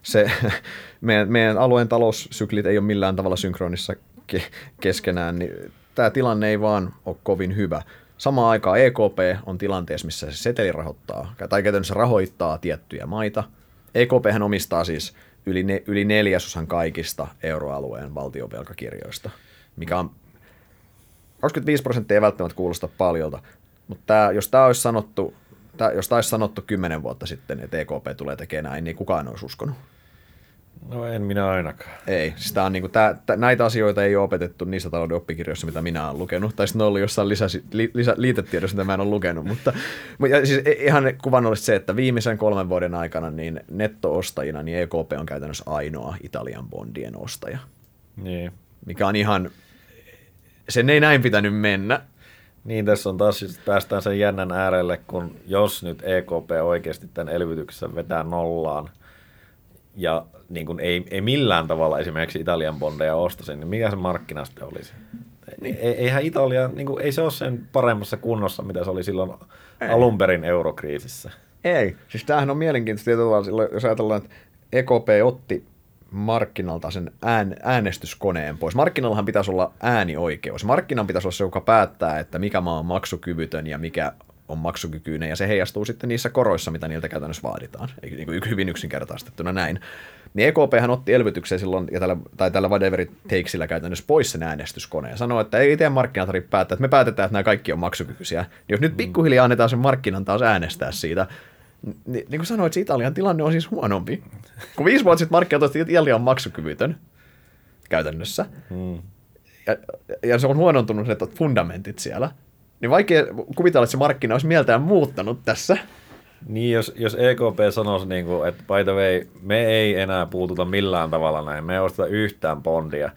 se, [laughs] meidän, meidän alueen taloussyklit ei ole millään tavalla synkronissa ke, keskenään, niin tämä tilanne ei vaan ole kovin hyvä. Samaan aikaan EKP on tilanteessa, missä se seteli rahoittaa, tai käytännössä rahoittaa tiettyjä maita. EKP hän omistaa siis yli, ne, yli neljäsosan kaikista euroalueen valtiovelkakirjoista, mikä on 25 prosenttia ei välttämättä kuulosta paljolta, mutta tämä, jos tämä olisi sanottu, tämä, jos tämä olisi sanottu 10 vuotta sitten, että EKP tulee tekemään näin, niin kukaan olisi uskonut. No en minä ainakaan. Ei, siis tää on niinku, tää, tää, näitä asioita ei ole opetettu niissä talouden oppikirjoissa, mitä minä olen lukenut, tai sitten ne on ollut jossain lisä, li, lisä, liitetiedossa, mitä mä en ole lukenut, mutta ja siis e, ihan kuvannollisesti se, että viimeisen kolmen vuoden aikana niin netto-ostajina niin EKP on käytännössä ainoa Italian bondien ostaja. Niin. Mikä on ihan, sen ei näin pitänyt mennä. Niin, tässä on taas, siis päästään sen jännän äärelle, kun jos nyt EKP oikeasti tämän elvytyksessä vetää nollaan, ja niin kuin ei, ei millään tavalla esimerkiksi Italian bondeja ostaisi, niin mikä se markkina sitten olisi? Niin. Eihän Italia, niin kuin, ei se ole sen paremmassa kunnossa, mitä se oli silloin ei. alun perin eurokriisissä. Ei, siis tämähän on mielenkiintoista tietoa, jos ajatellaan, että EKP otti markkinalta sen ään, äänestyskoneen pois. Markkinallahan pitäisi olla äänioikeus. Markkinan pitäisi olla se, joka päättää, että mikä maa on maksukyvytön ja mikä on maksukykyinen, ja se heijastuu sitten niissä koroissa, mitä niiltä käytännössä vaaditaan. Niin kuin hyvin yksinkertaistettuna näin. Niin EKP hän otti elvytykseen silloin, ja tällä, tai tällä whatever takesillä käytännössä pois sen äänestyskoneen, ja sanoi, että ei itse markkinat päättää, että me päätetään, että nämä kaikki on maksukykyisiä. Niin jos nyt mm. pikkuhiljaa annetaan sen markkinan taas äänestää siitä, niin, niin kuin sanoit, se Italian tilanne on siis huonompi. Kun viisi vuotta sitten markkinat että Italia on maksukyvytön käytännössä, mm. ja, ja se on huonontunut ne fundamentit siellä, niin vaikea kuvitella, että se markkina olisi mieltään muuttanut tässä. Niin, jos, jos EKP sanoisi, niin kuin, että by the way, me ei enää puututa millään tavalla näin, me ei osteta yhtään bondia.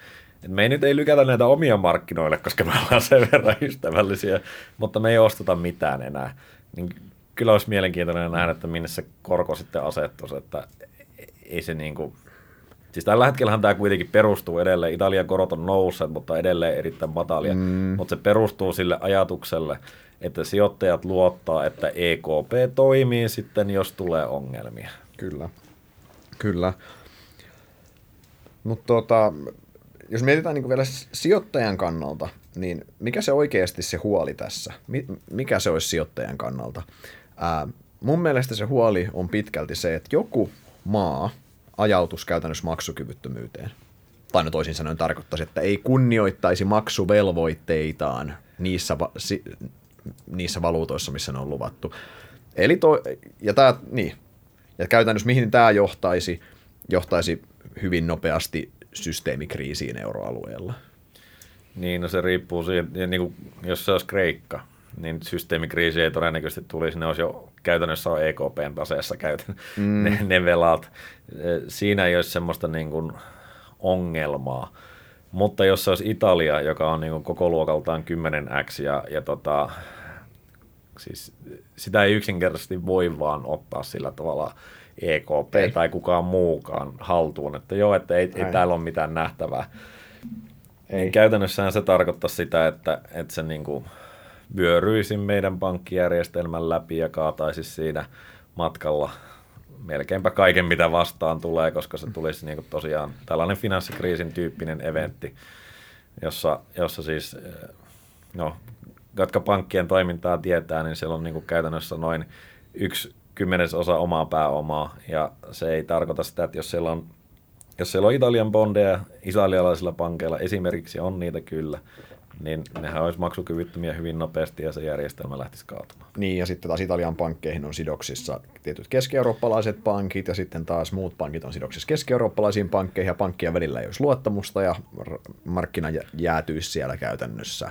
Et me ei nyt ei lykätä näitä omia markkinoille, koska me ollaan sen verran ystävällisiä, mutta me ei osteta mitään enää. Niin kyllä olisi mielenkiintoinen nähdä, että minne se korko sitten asettuisi, että ei se niin kuin, Siis tällä hetkellähän tämä kuitenkin perustuu edelleen, Italian korot on nousseet, mutta edelleen erittäin matalia, mm. mutta se perustuu sille ajatukselle, että sijoittajat luottaa, että EKP toimii sitten, jos tulee ongelmia. Kyllä, kyllä. Mutta tota, jos mietitään niin vielä sijoittajan kannalta, niin mikä se oikeasti se huoli tässä? Mikä se olisi sijoittajan kannalta? Ää, mun mielestä se huoli on pitkälti se, että joku maa ajautuisi käytännössä maksukyvyttömyyteen. Tai no toisin sanoen tarkoittaisi, että ei kunnioittaisi maksuvelvoitteitaan niissä, va- si- niissä valuutoissa, missä ne on luvattu. Eli to- ja, tää, niin. ja käytännössä mihin tämä johtaisi? Johtaisi hyvin nopeasti systeemikriisiin euroalueella. Niin, no se riippuu siitä, niin kuin, jos se olisi Kreikka, niin systeemikriisi ei todennäköisesti tulisi, ne olisi jo käytännössä on EKPn taseessa käytän mm. [laughs] ne, ne velat. Siinä ei olisi semmoista niin kuin ongelmaa. Mutta jos se olisi Italia, joka on niin kuin koko luokaltaan 10x ja, ja tota, siis sitä ei yksinkertaisesti voi vaan ottaa sillä tavalla EKP ei. tai kukaan muukaan haltuun, että joo, että ei, ei täällä ole mitään nähtävää. Ei. Käytännössähän se tarkoittaa sitä, että, että se niin kuin vyöryisi meidän pankkijärjestelmän läpi ja kaataisi siinä matkalla melkeinpä kaiken, mitä vastaan tulee, koska se tulisi niin tosiaan tällainen finanssikriisin tyyppinen eventti, jossa, jossa siis, eh, no, jotka pankkien toimintaa tietää, niin siellä on niin käytännössä noin yksi kymmenesosa omaa pääomaa, ja se ei tarkoita sitä, että jos siellä on jos siellä on Italian bondeja italialaisilla pankeilla, esimerkiksi on niitä kyllä, niin nehän olisi maksukyvyttömiä hyvin nopeasti ja se järjestelmä lähtisi kaatumaan. Niin, ja sitten taas Italian pankkeihin on sidoksissa tietyt keski-eurooppalaiset pankit, ja sitten taas muut pankit on sidoksissa keski-eurooppalaisiin pankkeihin, ja pankkien välillä ei olisi luottamusta, ja markkina jäätyisi siellä käytännössä.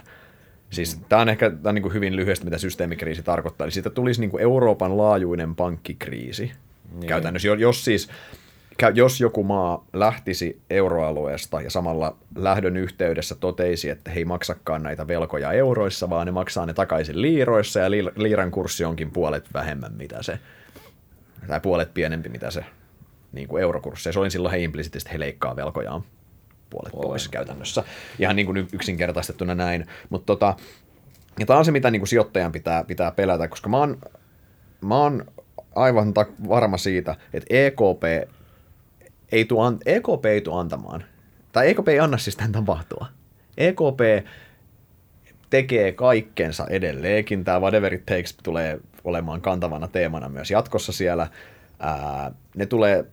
Siis mm. tämä on ehkä tämä on niin kuin hyvin lyhyesti, mitä systeemikriisi tarkoittaa. Eli siitä tulisi niin kuin Euroopan laajuinen pankkikriisi. Niin. Käytännössä, jos siis jos joku maa lähtisi euroalueesta ja samalla lähdön yhteydessä toteisi, että he ei maksakaan näitä velkoja euroissa, vaan ne maksaa ne takaisin liiroissa ja liiran kurssi onkin puolet vähemmän mitä se, tai puolet pienempi mitä se niin kuin eurokurssi. Se oli silloin he implisiittisesti he leikkaa velkojaan puolet Puolen. pois käytännössä. Ihan niin kuin yksinkertaistettuna näin. Mutta tota, ja tämä on se, mitä niin kuin sijoittajan pitää, pitää pelätä, koska mä oon, mä oon aivan varma siitä, että EKP ei tuo, EKP ei tule antamaan, tai EKP ei anna siis tämän tapahtua. EKP tekee kaikkensa edelleenkin. Tämä whatever it takes tulee olemaan kantavana teemana myös jatkossa siellä. Ää, ne, tulee,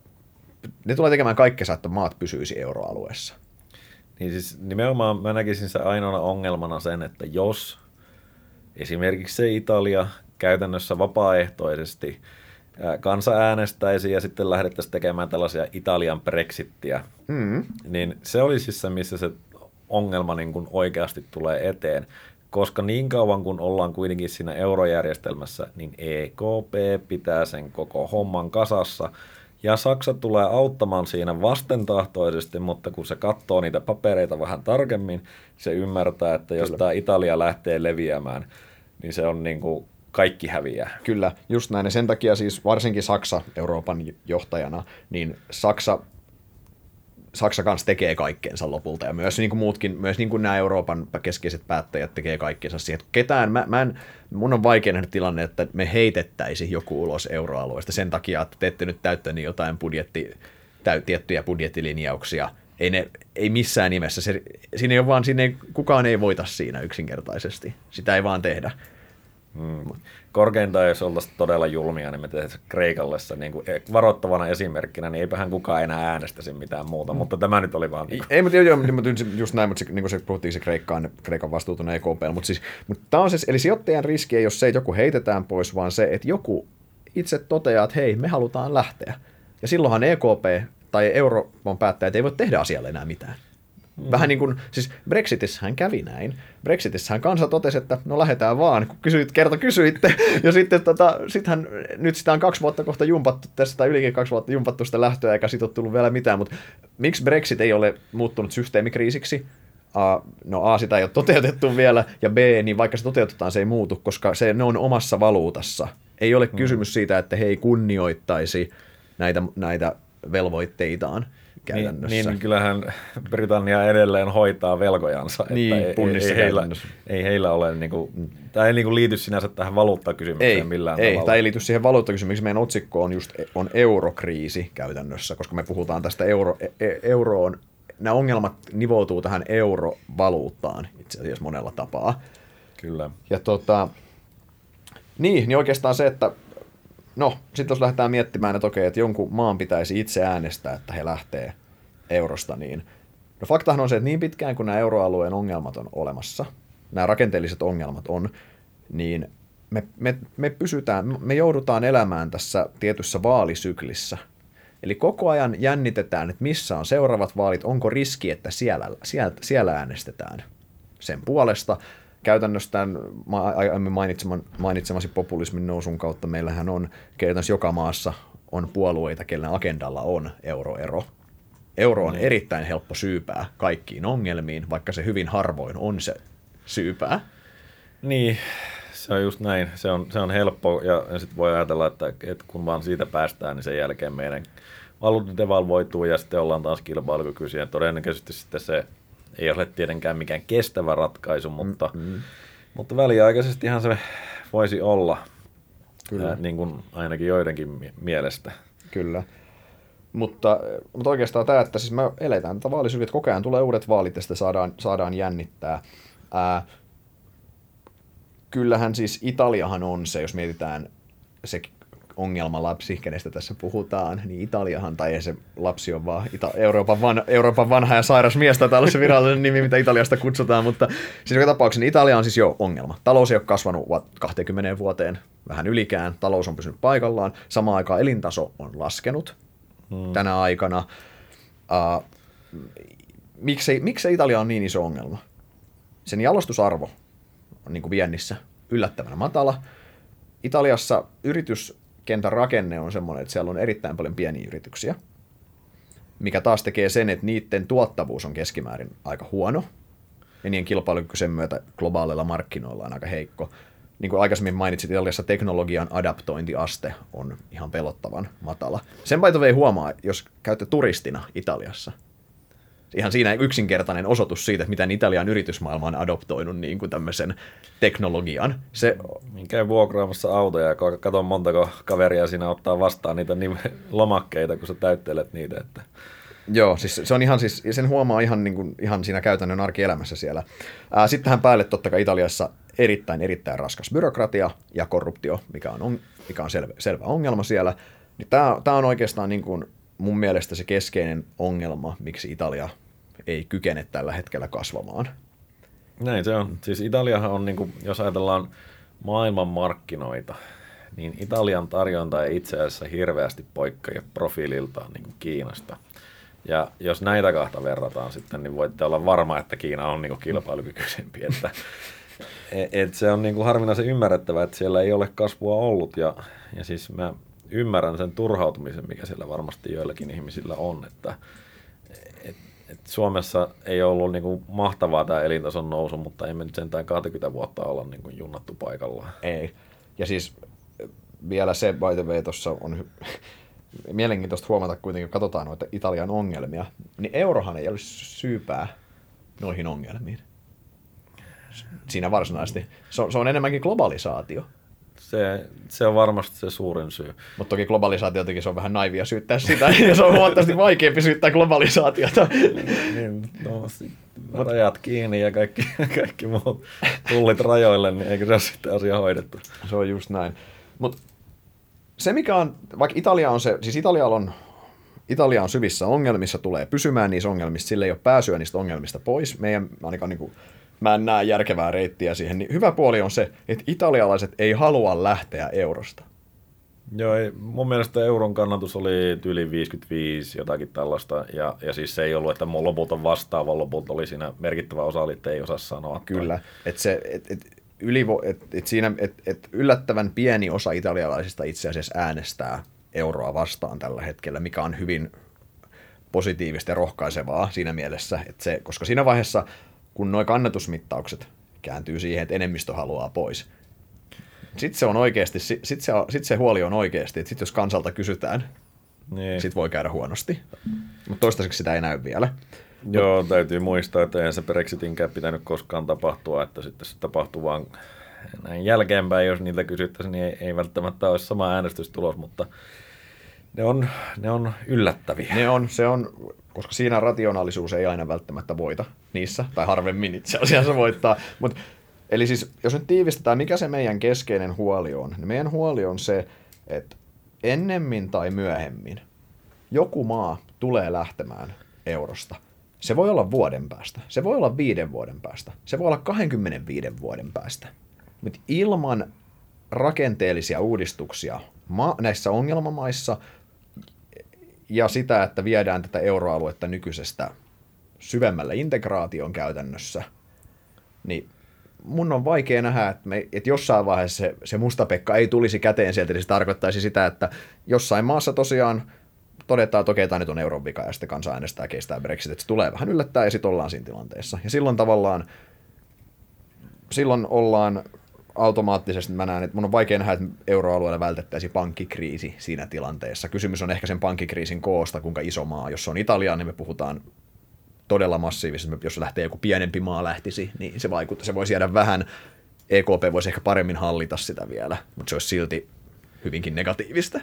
ne tulee tekemään kaikkensa, että maat pysyisi euroalueessa. Niin siis nimenomaan mä näkisin se ainoana ongelmana sen, että jos esimerkiksi se Italia käytännössä vapaaehtoisesti – kansa äänestäisi ja sitten lähdettäisiin tekemään tällaisia Italian Brexittiä, mm. niin se olisi siis se, missä se ongelma niin kuin oikeasti tulee eteen. Koska niin kauan kun ollaan kuitenkin siinä eurojärjestelmässä, niin EKP pitää sen koko homman kasassa. Ja Saksa tulee auttamaan siinä vastentahtoisesti, mutta kun se katsoo niitä papereita vähän tarkemmin, se ymmärtää, että jos Kyllä. tämä Italia lähtee leviämään, niin se on niin kuin kaikki häviää. Kyllä, just näin. Ja sen takia siis varsinkin Saksa Euroopan johtajana, niin Saksa Saksa kanssa tekee kaikkeensa lopulta, ja myös niin kuin muutkin, myös niin kuin nämä Euroopan keskeiset päättäjät tekee kaikkeensa siihen, että ketään, mä, mä en, mun on vaikea nähdä tilanne, että me heitettäisiin joku ulos euroalueesta sen takia, että te ette nyt täyttänyt jotain budjetti, täy, tiettyjä budjettilinjauksia, ei, ne, ei missään nimessä, se, siinä ei ole vaan, siinä ei, kukaan ei voita siinä yksinkertaisesti, sitä ei vaan tehdä. Mm. Korkeintaan, jos oltaisiin todella julmia, niin me tehdään Kreikallessa niin kuin varoittavana esimerkkinä, niin eipähän kukaan enää äänestäisi mitään muuta, mm. mutta tämä nyt oli vaan... Niin kuin... Ei, mutta, joo, joo, mutta just näin, mutta se, niin kuin se puhuttiin se Kreikkaan, Kreikan vastuutuna EKP, mutta siis, mutta tämä on siis, eli sijoittajan riski ei ole se, että joku heitetään pois, vaan se, että joku itse toteaa, että hei, me halutaan lähteä. Ja silloinhan EKP tai Euroopan päättäjät ei voi tehdä asialle enää mitään. Mm. Vähän niin kuin, siis Brexitissähän kävi näin. Brexitissähän kansa totesi, että no lähdetään vaan, kun kysyit, kerta kysyitte. [laughs] Ja sitten tota, sittenhän, nyt sitä on kaksi vuotta kohta jumpattu tässä, tai ylikin kaksi vuotta jumpattu sitä lähtöä, eikä siitä ole tullut vielä mitään. Mutta miksi Brexit ei ole muuttunut systeemikriisiksi? A, no A, sitä ei ole toteutettu vielä, ja B, niin vaikka se toteutetaan, se ei muutu, koska se, ne on omassa valuutassa. Ei ole mm. kysymys siitä, että he ei kunnioittaisi näitä, näitä velvoitteitaan käytännössä. Niin, niin kyllähän Britannia edelleen hoitaa velkojansa. Niin, että ei, ei, heillä, ei heillä ole, niin kuin, tämä ei niin kuin liity sinänsä tähän valuuttakysymykseen ei, millään ei, tavalla. Tämä ei liity siihen valuuttakysymykseen. Meidän otsikko on just on eurokriisi käytännössä, koska me puhutaan tästä euro, e, e euroon. Nämä ongelmat nivoutuu tähän eurovaluuttaan itse asiassa monella tapaa. Kyllä. Ja tota, niin, niin oikeastaan se, että No, sitten jos lähdetään miettimään, että okei, että jonkun maan pitäisi itse äänestää, että he lähtee eurosta, niin no faktahan on se, että niin pitkään kuin nämä euroalueen ongelmat on olemassa, nämä rakenteelliset ongelmat on, niin me, me, me pysytään, me joudutaan elämään tässä tietyssä vaalisyklissä. Eli koko ajan jännitetään, että missä on seuraavat vaalit, onko riski, että siellä, siellä, siellä äänestetään sen puolesta käytännössä tämän aiemmin mainitseman, mainitsemasi populismin nousun kautta meillähän on käytännössä joka maassa on puolueita, kellen agendalla on euroero. Euro on niin. erittäin helppo syypää kaikkiin ongelmiin, vaikka se hyvin harvoin on se syypää. Niin, se on just näin. Se on, se on helppo ja, ja sitten voi ajatella, että, että kun vaan siitä päästään, niin sen jälkeen meidän valuutta devalvoituu ja sitten ollaan taas kilpailukykyisiä. Todennäköisesti sitten se ei ole tietenkään mikään kestävä ratkaisu, mutta, mm-hmm. mutta väliaikaisestihan se voisi olla, Kyllä. Ää, niin kuin ainakin joidenkin mielestä. Kyllä. Mutta, mutta oikeastaan tämä, että siis me eletään tätä vaalisykliä, että koko ajan tulee uudet vaalit ja sitten saadaan, saadaan jännittää. Ää, kyllähän siis Italiahan on se, jos mietitään se ongelmalapsi, kenestä tässä puhutaan, niin Italiahan, tai se lapsi on vaan Ita- Euroopan, van, Euroopan vanha ja sairas mies, tai tällaisen virallinen nimi, mitä Italiasta kutsutaan, mutta siis joka tapauksessa niin Italia on siis jo ongelma. Talous ei ole kasvanut 20 vuoteen, vähän ylikään, talous on pysynyt paikallaan, samaan aikaan elintaso on laskenut hmm. tänä aikana. Uh, miksei, miksei Italia on niin iso ongelma? Sen jalostusarvo on niin kuin viennissä yllättävän matala. Italiassa yritys kentän rakenne on semmoinen, että siellä on erittäin paljon pieniä yrityksiä, mikä taas tekee sen, että niiden tuottavuus on keskimäärin aika huono, ja niiden kilpailukyky sen myötä globaaleilla markkinoilla on aika heikko. Niin kuin aikaisemmin mainitsit, Italiassa teknologian adaptointiaste on ihan pelottavan matala. Sen paito ei huomaa, jos käytte turistina Italiassa – ihan siinä yksinkertainen osoitus siitä, että miten Italian yritysmaailma on adoptoinut niin kuin tämmöisen teknologian. Se... Käy vuokraamassa autoja ja katon montako kaveria siinä ottaa vastaan niitä niin lomakkeita, kun sä täyttelet niitä. Että... Joo, siis se on ihan siis, sen huomaa ihan, niin kuin, ihan siinä käytännön arkielämässä siellä. Ää, sitten tähän päälle totta kai Italiassa erittäin, erittäin raskas byrokratia ja korruptio, mikä on, mikä on selvä, selvä ongelma siellä. Niin tämä, tämä on oikeastaan niin kuin mun mielestä se keskeinen ongelma, miksi Italia ei kykene tällä hetkellä kasvamaan. Näin se on. Siis Italiahan on, niin kuin, jos ajatellaan maailman markkinoita, niin Italian tarjonta ei itse asiassa hirveästi poikkea profiililtaan niin Kiinasta. Ja jos näitä kahta verrataan sitten, niin voitte olla varma, että Kiina on niin kuin kilpailukykyisempi. [laughs] Että, e, et se on niin harvinaisen ymmärrettävää, että siellä ei ole kasvua ollut. Ja, ja siis mä ymmärrän sen turhautumisen, mikä siellä varmasti joillakin ihmisillä on, että et, et Suomessa ei ollut niinku mahtavaa tämä elintason nousu, mutta emme nyt sentään 20 vuotta olla niinku junnattu paikallaan. Ei. Ja siis vielä se, by the way, tuossa on [laughs] mielenkiintoista huomata kuitenkin, kun katsotaan noita Italian ongelmia, niin eurohan ei olisi syypää noihin ongelmiin. Siinä varsinaisesti. Se on, se on enemmänkin globalisaatio se, se on varmasti se suurin syy. Mutta toki globalisaatiotakin se on vähän naivia syyttää sitä, [laughs] ja se on huomattavasti vaikeampi syyttää globalisaatiota. niin, no, rajat kiinni ja kaikki, kaikki muut tullit rajoille, niin eikö se ole sitten asia hoidettu? Se on just näin. Mutta se mikä on, vaikka Italia on se, siis Italia on, Italia on syvissä ongelmissa, tulee pysymään niissä ongelmissa, sille ei ole pääsyä niistä ongelmista pois. Meidän ainakaan niin kuin, mä en näe järkevää reittiä siihen, niin hyvä puoli on se, että italialaiset ei halua lähteä eurosta. Joo, ei, mun mielestä euron kannatus oli yli 55, jotakin tällaista, ja, ja siis se ei ollut, että mun lopulta vastaava, lopulta oli siinä merkittävä osa, oli, että ei osaa sanoa. Kyllä, että se, et, et, ylivo, et, et siinä, et, et yllättävän pieni osa italialaisista itse asiassa äänestää euroa vastaan tällä hetkellä, mikä on hyvin positiivista ja rohkaisevaa siinä mielessä, että se, koska siinä vaiheessa, kun nuo kannatusmittaukset kääntyy siihen, että enemmistö haluaa pois, sitten se on oikeasti, sit se, sit se huoli on oikeasti, että sit jos kansalta kysytään, niin. sit voi käydä huonosti. Mutta toistaiseksi sitä ei näy vielä. Joo, täytyy muistaa, että eihän se Brexitinkään pitänyt koskaan tapahtua, että sitten se tapahtuu vaan näin jälkeenpäin, jos niitä kysyttäisiin, niin ei, ei välttämättä olisi sama äänestystulos, mutta ne on, ne on yllättäviä. Ne on, se on, koska siinä rationaalisuus ei aina välttämättä voita niissä, tai harvemmin itse asiassa voittaa. Mut, eli siis, jos nyt tiivistetään, mikä se meidän keskeinen huoli on, niin meidän huoli on se, että ennemmin tai myöhemmin joku maa tulee lähtemään eurosta. Se voi olla vuoden päästä, se voi olla viiden vuoden päästä, se voi olla 25 vuoden päästä. Mutta ilman rakenteellisia uudistuksia ma- näissä ongelmamaissa ja sitä, että viedään tätä euroaluetta nykyisestä syvemmälle integraation käytännössä, niin mun on vaikea nähdä, että, me, että jossain vaiheessa se, se mustapekka ei tulisi käteen sieltä, eli se tarkoittaisi sitä, että jossain maassa tosiaan todetaan, että okei, tämä nyt on euron vika, ja sitten kansa äänestää kestää Brexit, että se tulee vähän yllättää, ja sitten ollaan siinä tilanteessa. Ja silloin tavallaan, silloin ollaan automaattisesti mä näen, että mun on vaikea nähdä, että euroalueella vältettäisiin pankkikriisi siinä tilanteessa. Kysymys on ehkä sen pankkikriisin koosta, kuinka iso maa. Jos se on Italia, niin me puhutaan todella massiivisesti. Jos lähtee joku pienempi maa lähtisi, niin se vaikuttaa. Se voisi jäädä vähän, EKP voisi ehkä paremmin hallita sitä vielä, mutta se olisi silti hyvinkin negatiivista.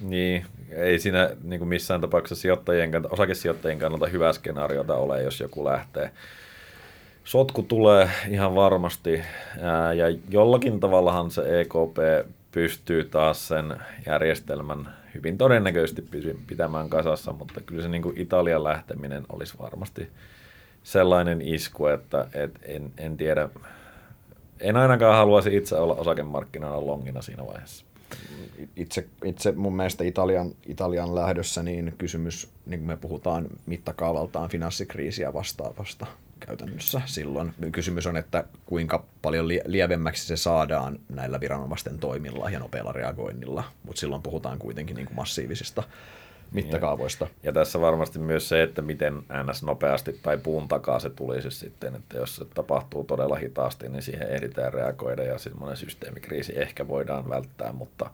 Niin, ei siinä niin kuin missään tapauksessa sijoittajien osakesijoittajien kannalta hyvä skenaariota ole, jos joku lähtee sotku tulee ihan varmasti ja jollakin tavallahan se EKP pystyy taas sen järjestelmän hyvin todennäköisesti pitämään kasassa, mutta kyllä se niin kuin Italian lähteminen olisi varmasti sellainen isku, että et en, en tiedä, en ainakaan haluaisi itse olla osakemarkkinoilla longina siinä vaiheessa. Itse, itse mun mielestä Italian, Italian lähdössä niin kysymys, niin kuin me puhutaan mittakaavaltaan finanssikriisiä vastaavasta käytännössä silloin. Kysymys on, että kuinka paljon lievemmäksi se saadaan näillä viranomaisten toimilla ja nopealla reagoinnilla, mutta silloin puhutaan kuitenkin niin kuin massiivisista mittakaavoista. Ja, ja tässä varmasti myös se, että miten ns. nopeasti tai puun takaa se tulisi sitten, että jos se tapahtuu todella hitaasti, niin siihen ehditään reagoida ja semmoinen systeemikriisi ehkä voidaan välttää, mutta,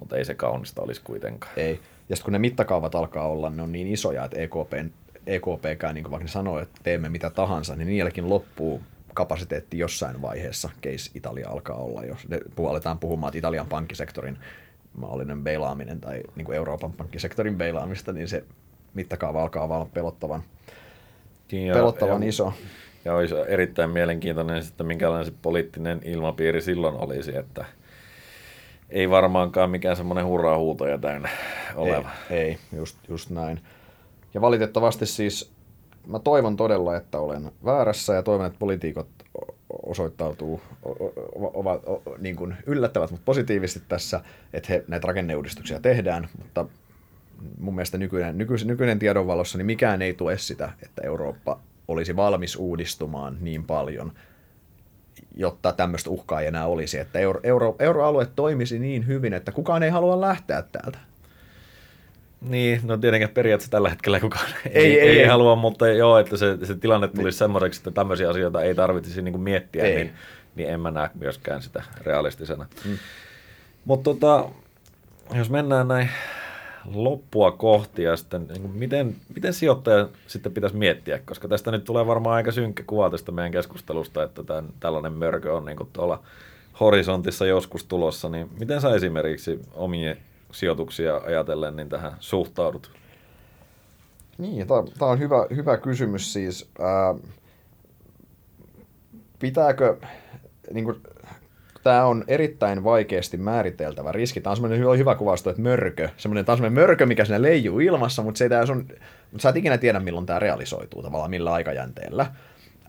mutta ei se kaunista olisi kuitenkaan. Ei. Ja sitten kun ne mittakaavat alkaa olla, ne on niin isoja, että EKPn EKPkään, niin kuin vaikka ne sanoo, että teemme mitä tahansa, niin niilläkin loppuu kapasiteetti jossain vaiheessa, case Italia alkaa olla, jos aletaan puhumaan, että Italian pankkisektorin mahdollinen beilaaminen tai niin kuin Euroopan pankkisektorin beilaamista, niin se mittakaava alkaa olla pelottavan, ja, pelottavan ja, iso. Ja olisi erittäin mielenkiintoinen, että minkälainen se poliittinen ilmapiiri silloin olisi, että ei varmaankaan mikään semmoinen hurraa-huutoja täynnä oleva. Ei, ei just, just näin. Ja valitettavasti siis mä toivon todella, että olen väärässä ja toivon, että politiikot osoittautuu, ovat niin kuin yllättävät, mutta positiivisesti tässä, että he näitä rakenneuudistuksia tehdään, mutta mun mielestä nykyinen, nykyinen, nykyinen tiedonvalossa niin mikään ei tue sitä, että Eurooppa olisi valmis uudistumaan niin paljon, jotta tämmöistä uhkaa ei enää olisi, että euro, euro, euroalue toimisi niin hyvin, että kukaan ei halua lähteä täältä. Niin, no tietenkin periaatteessa tällä hetkellä kukaan [laughs] ei, ei, ei, ei halua, mutta joo, että se, se tilanne tulisi niin. semmoiseksi, että tämmöisiä asioita ei tarvitsisi niin kuin miettiä, ei. niin, niin en mä näe myöskään sitä realistisena. Mm. Mutta tota, jos mennään näin loppua kohti ja sitten niin kuin miten, miten sijoittaja sitten pitäisi miettiä, koska tästä nyt tulee varmaan aika synkkä kuva tästä meidän keskustelusta, että tämän, tällainen mörkö on niin kuin tuolla horisontissa joskus tulossa, niin miten sä esimerkiksi omien sijoituksia ajatellen, niin tähän suhtaudut? Niin, tämä on hyvä, hyvä kysymys siis. Ää, pitääkö, niin kuin, tämä on erittäin vaikeasti määriteltävä riski. Tämä on semmoinen hyvä, kuvasto, että mörkö. Semmoinen, tämä on semmoinen mörkö, mikä sinne leijuu ilmassa, mutta, se ei, tämä on, mutta sä et ikinä tiedä, milloin tämä realisoituu tavallaan, millä aikajänteellä.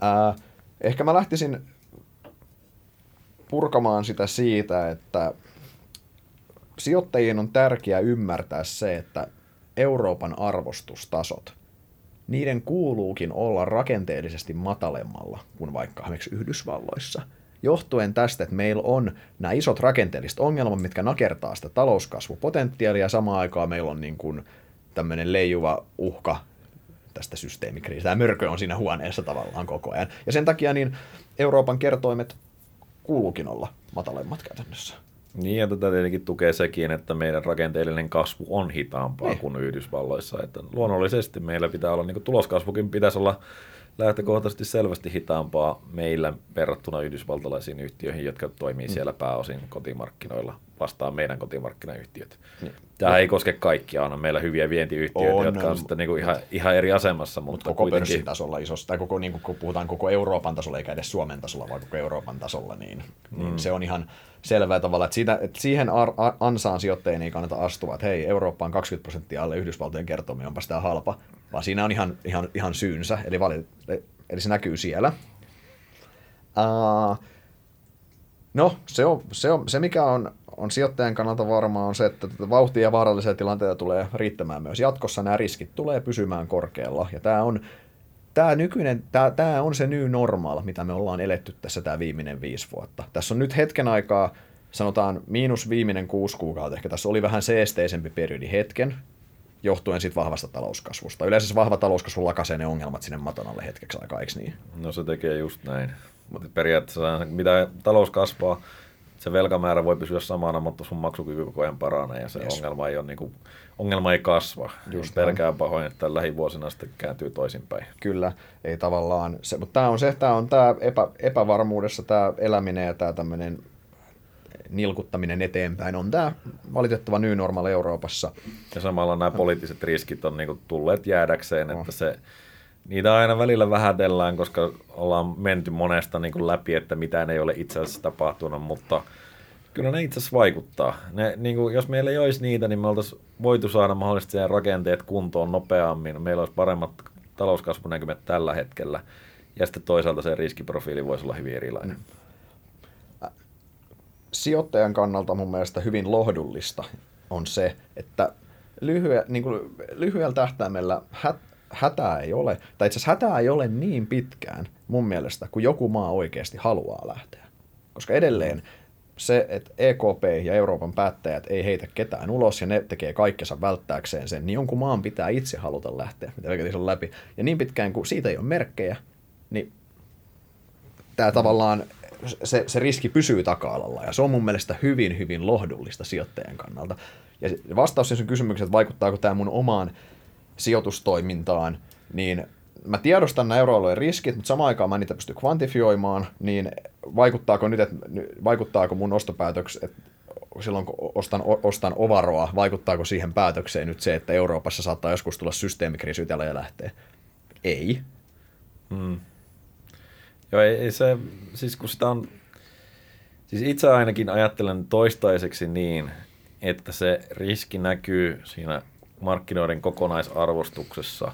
Ää, ehkä mä lähtisin purkamaan sitä siitä, että sijoittajien on tärkeää ymmärtää se, että Euroopan arvostustasot, niiden kuuluukin olla rakenteellisesti matalemmalla kuin vaikka esimerkiksi Yhdysvalloissa. Johtuen tästä, että meillä on nämä isot rakenteelliset ongelmat, mitkä nakertaa sitä talouskasvupotentiaalia, ja samaan aikaan meillä on niin kuin tämmöinen leijuva uhka tästä systeemikriisistä. Tämä mörkö on siinä huoneessa tavallaan koko ajan. Ja sen takia niin Euroopan kertoimet kuuluukin olla matalemmat käytännössä. Niin, ja tätä tietenkin tukee sekin, että meidän rakenteellinen kasvu on hitaampaa niin. kuin Yhdysvalloissa. Että luonnollisesti meillä pitää olla, niin kuin tuloskasvukin pitäisi olla lähtökohtaisesti selvästi hitaampaa meillä verrattuna yhdysvaltalaisiin yhtiöihin, jotka toimii mm. siellä pääosin kotimarkkinoilla vastaan meidän kotimarkkinayhtiöt. Niin. Tämä ei koske kaikkia, on meillä hyviä vientiyhtiöitä, on, jotka on sitten niin kuin ihan, ihan eri asemassa. Mutta, mutta koko kuitenkin... tasolla isosta, tai koko, niin kuin, kun puhutaan koko Euroopan tasolla, eikä edes Suomen tasolla, vaan koko Euroopan tasolla, niin, niin mm. se on ihan selvää tavalla, että, siitä, että siihen ar- ansaan sijoittajien ei kannata astua, että hei, Eurooppa on 20 prosenttia alle Yhdysvaltojen kertomia, onpa sitä halpa, vaan siinä on ihan, ihan, ihan syynsä, eli, vali, eli se näkyy siellä. Uh, no, se, on, se, on, se mikä on on sijoittajan kannalta varmaa on se, että vauhtia ja vaarallisia tilanteita tulee riittämään myös jatkossa. Nämä riskit tulee pysymään korkealla. Ja tämä on, tämä nykyinen, tämä, tämä on se new normal, mitä me ollaan eletty tässä tämä viimeinen viisi vuotta. Tässä on nyt hetken aikaa, sanotaan miinus viimeinen kuusi kuukautta, ehkä tässä oli vähän seesteisempi periodi hetken, johtuen siitä vahvasta talouskasvusta. Yleensä se vahva talouskasvu lakasee ne ongelmat sinne maton alle hetkeksi aikaa, eikö niin? No se tekee just näin. Mutta periaatteessa mitä talous kasvaa, se velkamäärä voi pysyä samana, mutta sun maksukyky koko ajan paranee ja se yes. ongelma, ei ole, niin kuin, ongelma ei kasva. Just pelkää pahoin, että lähivuosina sitten kääntyy toisinpäin. Kyllä, ei tavallaan. Se, mutta tämä on se, tämä on tämä epä, epävarmuudessa tämä eläminen ja tämä tämmöinen nilkuttaminen eteenpäin on tämä valitettava new normal Euroopassa. Ja samalla nämä poliittiset riskit on niin tulleet jäädäkseen, että se Niitä aina välillä vähätellään, koska ollaan menty monesta niin kuin läpi, että mitään ei ole itse asiassa tapahtunut, mutta kyllä ne itse asiassa vaikuttaa. Ne, niin kuin, jos meillä ei olisi niitä, niin me oltaisiin voitu saada mahdollisesti rakenteet kuntoon nopeammin. Meillä olisi paremmat talouskasvunäkymät tällä hetkellä. Ja sitten toisaalta se riskiprofiili voisi olla hyvin erilainen. Sijoittajan kannalta mun mielestä hyvin lohdullista on se, että lyhye, niin kuin lyhyellä tähtäimellä hätää ei ole, tai itse asiassa hätää ei ole niin pitkään mun mielestä, kun joku maa oikeasti haluaa lähteä. Koska edelleen se, että EKP ja Euroopan päättäjät ei heitä ketään ulos ja ne tekee kaikkensa välttääkseen sen, niin jonkun maan pitää itse haluta lähteä, mitä on läpi. Ja niin pitkään kuin siitä ei ole merkkejä, niin tämä tavallaan se, se riski pysyy taka-alalla ja se on mun mielestä hyvin, hyvin lohdullista sijoittajan kannalta. Ja vastaus siihen kysymykseen, että vaikuttaako tämä mun omaan sijoitustoimintaan, niin mä tiedostan nämä euroalueen riskit, mutta samaan aikaan mä niitä pysty kvantifioimaan, niin vaikuttaako nyt, että, vaikuttaako mun ostopäätökset, että silloin kun ostan, ostan ovaroa, vaikuttaako siihen päätökseen nyt se, että Euroopassa saattaa joskus tulla systeemikriisi ja lähtee? Ei. Hmm. Joo, ei, ei se, siis kun sitä on, siis itse ainakin ajattelen toistaiseksi niin, että se riski näkyy siinä markkinoiden kokonaisarvostuksessa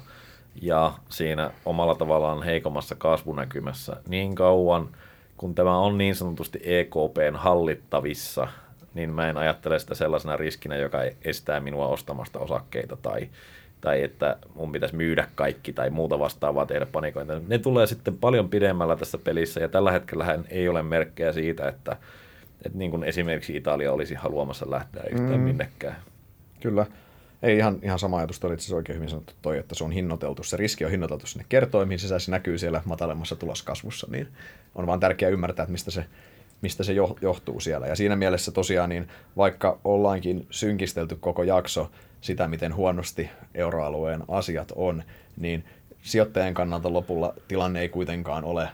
ja siinä omalla tavallaan heikommassa kasvunäkymässä niin kauan, kun tämä on niin sanotusti EKPn hallittavissa, niin mä en ajattele sitä sellaisena riskinä, joka estää minua ostamasta osakkeita tai, tai että mun pitäisi myydä kaikki tai muuta vastaavaa tehdä panikointia. Ne tulee sitten paljon pidemmällä tässä pelissä ja tällä hetkellä ei ole merkkejä siitä, että, että niin kuin esimerkiksi Italia olisi haluamassa lähteä yhtään mm. minnekään. Kyllä. Ei ihan, ihan sama ajatus, oli itse oikein hyvin sanottu toi, että se on hinnoiteltu, se riski on hinnoiteltu sinne kertoimiin sisään, se näkyy siellä matalemmassa tuloskasvussa, niin on vaan tärkeää ymmärtää, että mistä se, mistä se johtuu siellä. Ja siinä mielessä tosiaan, niin vaikka ollaankin synkistelty koko jakso sitä, miten huonosti euroalueen asiat on, niin sijoittajan kannalta lopulla tilanne ei kuitenkaan ole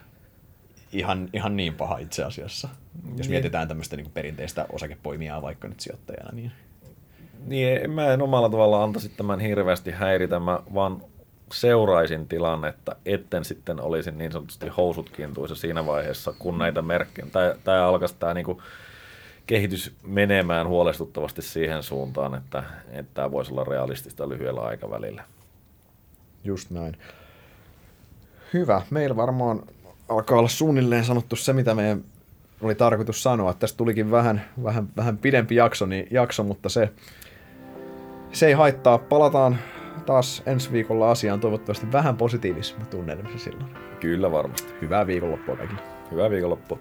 ihan, ihan niin paha itse asiassa. Jos niin. mietitään tämmöistä niin perinteistä osakepoimijaa vaikka nyt sijoittajana, niin niin mä en omalla tavalla antaisi tämän hirveästi häiritä, mä vaan seuraisin tilannetta, etten sitten olisi niin sanotusti housut kintuissa siinä vaiheessa, kun näitä merkkejä, tai, tai alkaisi tämä niinku kehitys menemään huolestuttavasti siihen suuntaan, että, että tämä voisi olla realistista lyhyellä aikavälillä. Just näin. Hyvä. Meillä varmaan alkaa olla suunnilleen sanottu se, mitä meidän oli tarkoitus sanoa. Tästä tulikin vähän, vähän, vähän pidempi jakso, niin, jakso, mutta se, se ei haittaa. Palataan taas ensi viikolla asiaan toivottavasti vähän positiivisemmassa tunnelmissa silloin. Kyllä varmasti. Hyvää viikonloppua kaikille. Hyvää viikonloppua.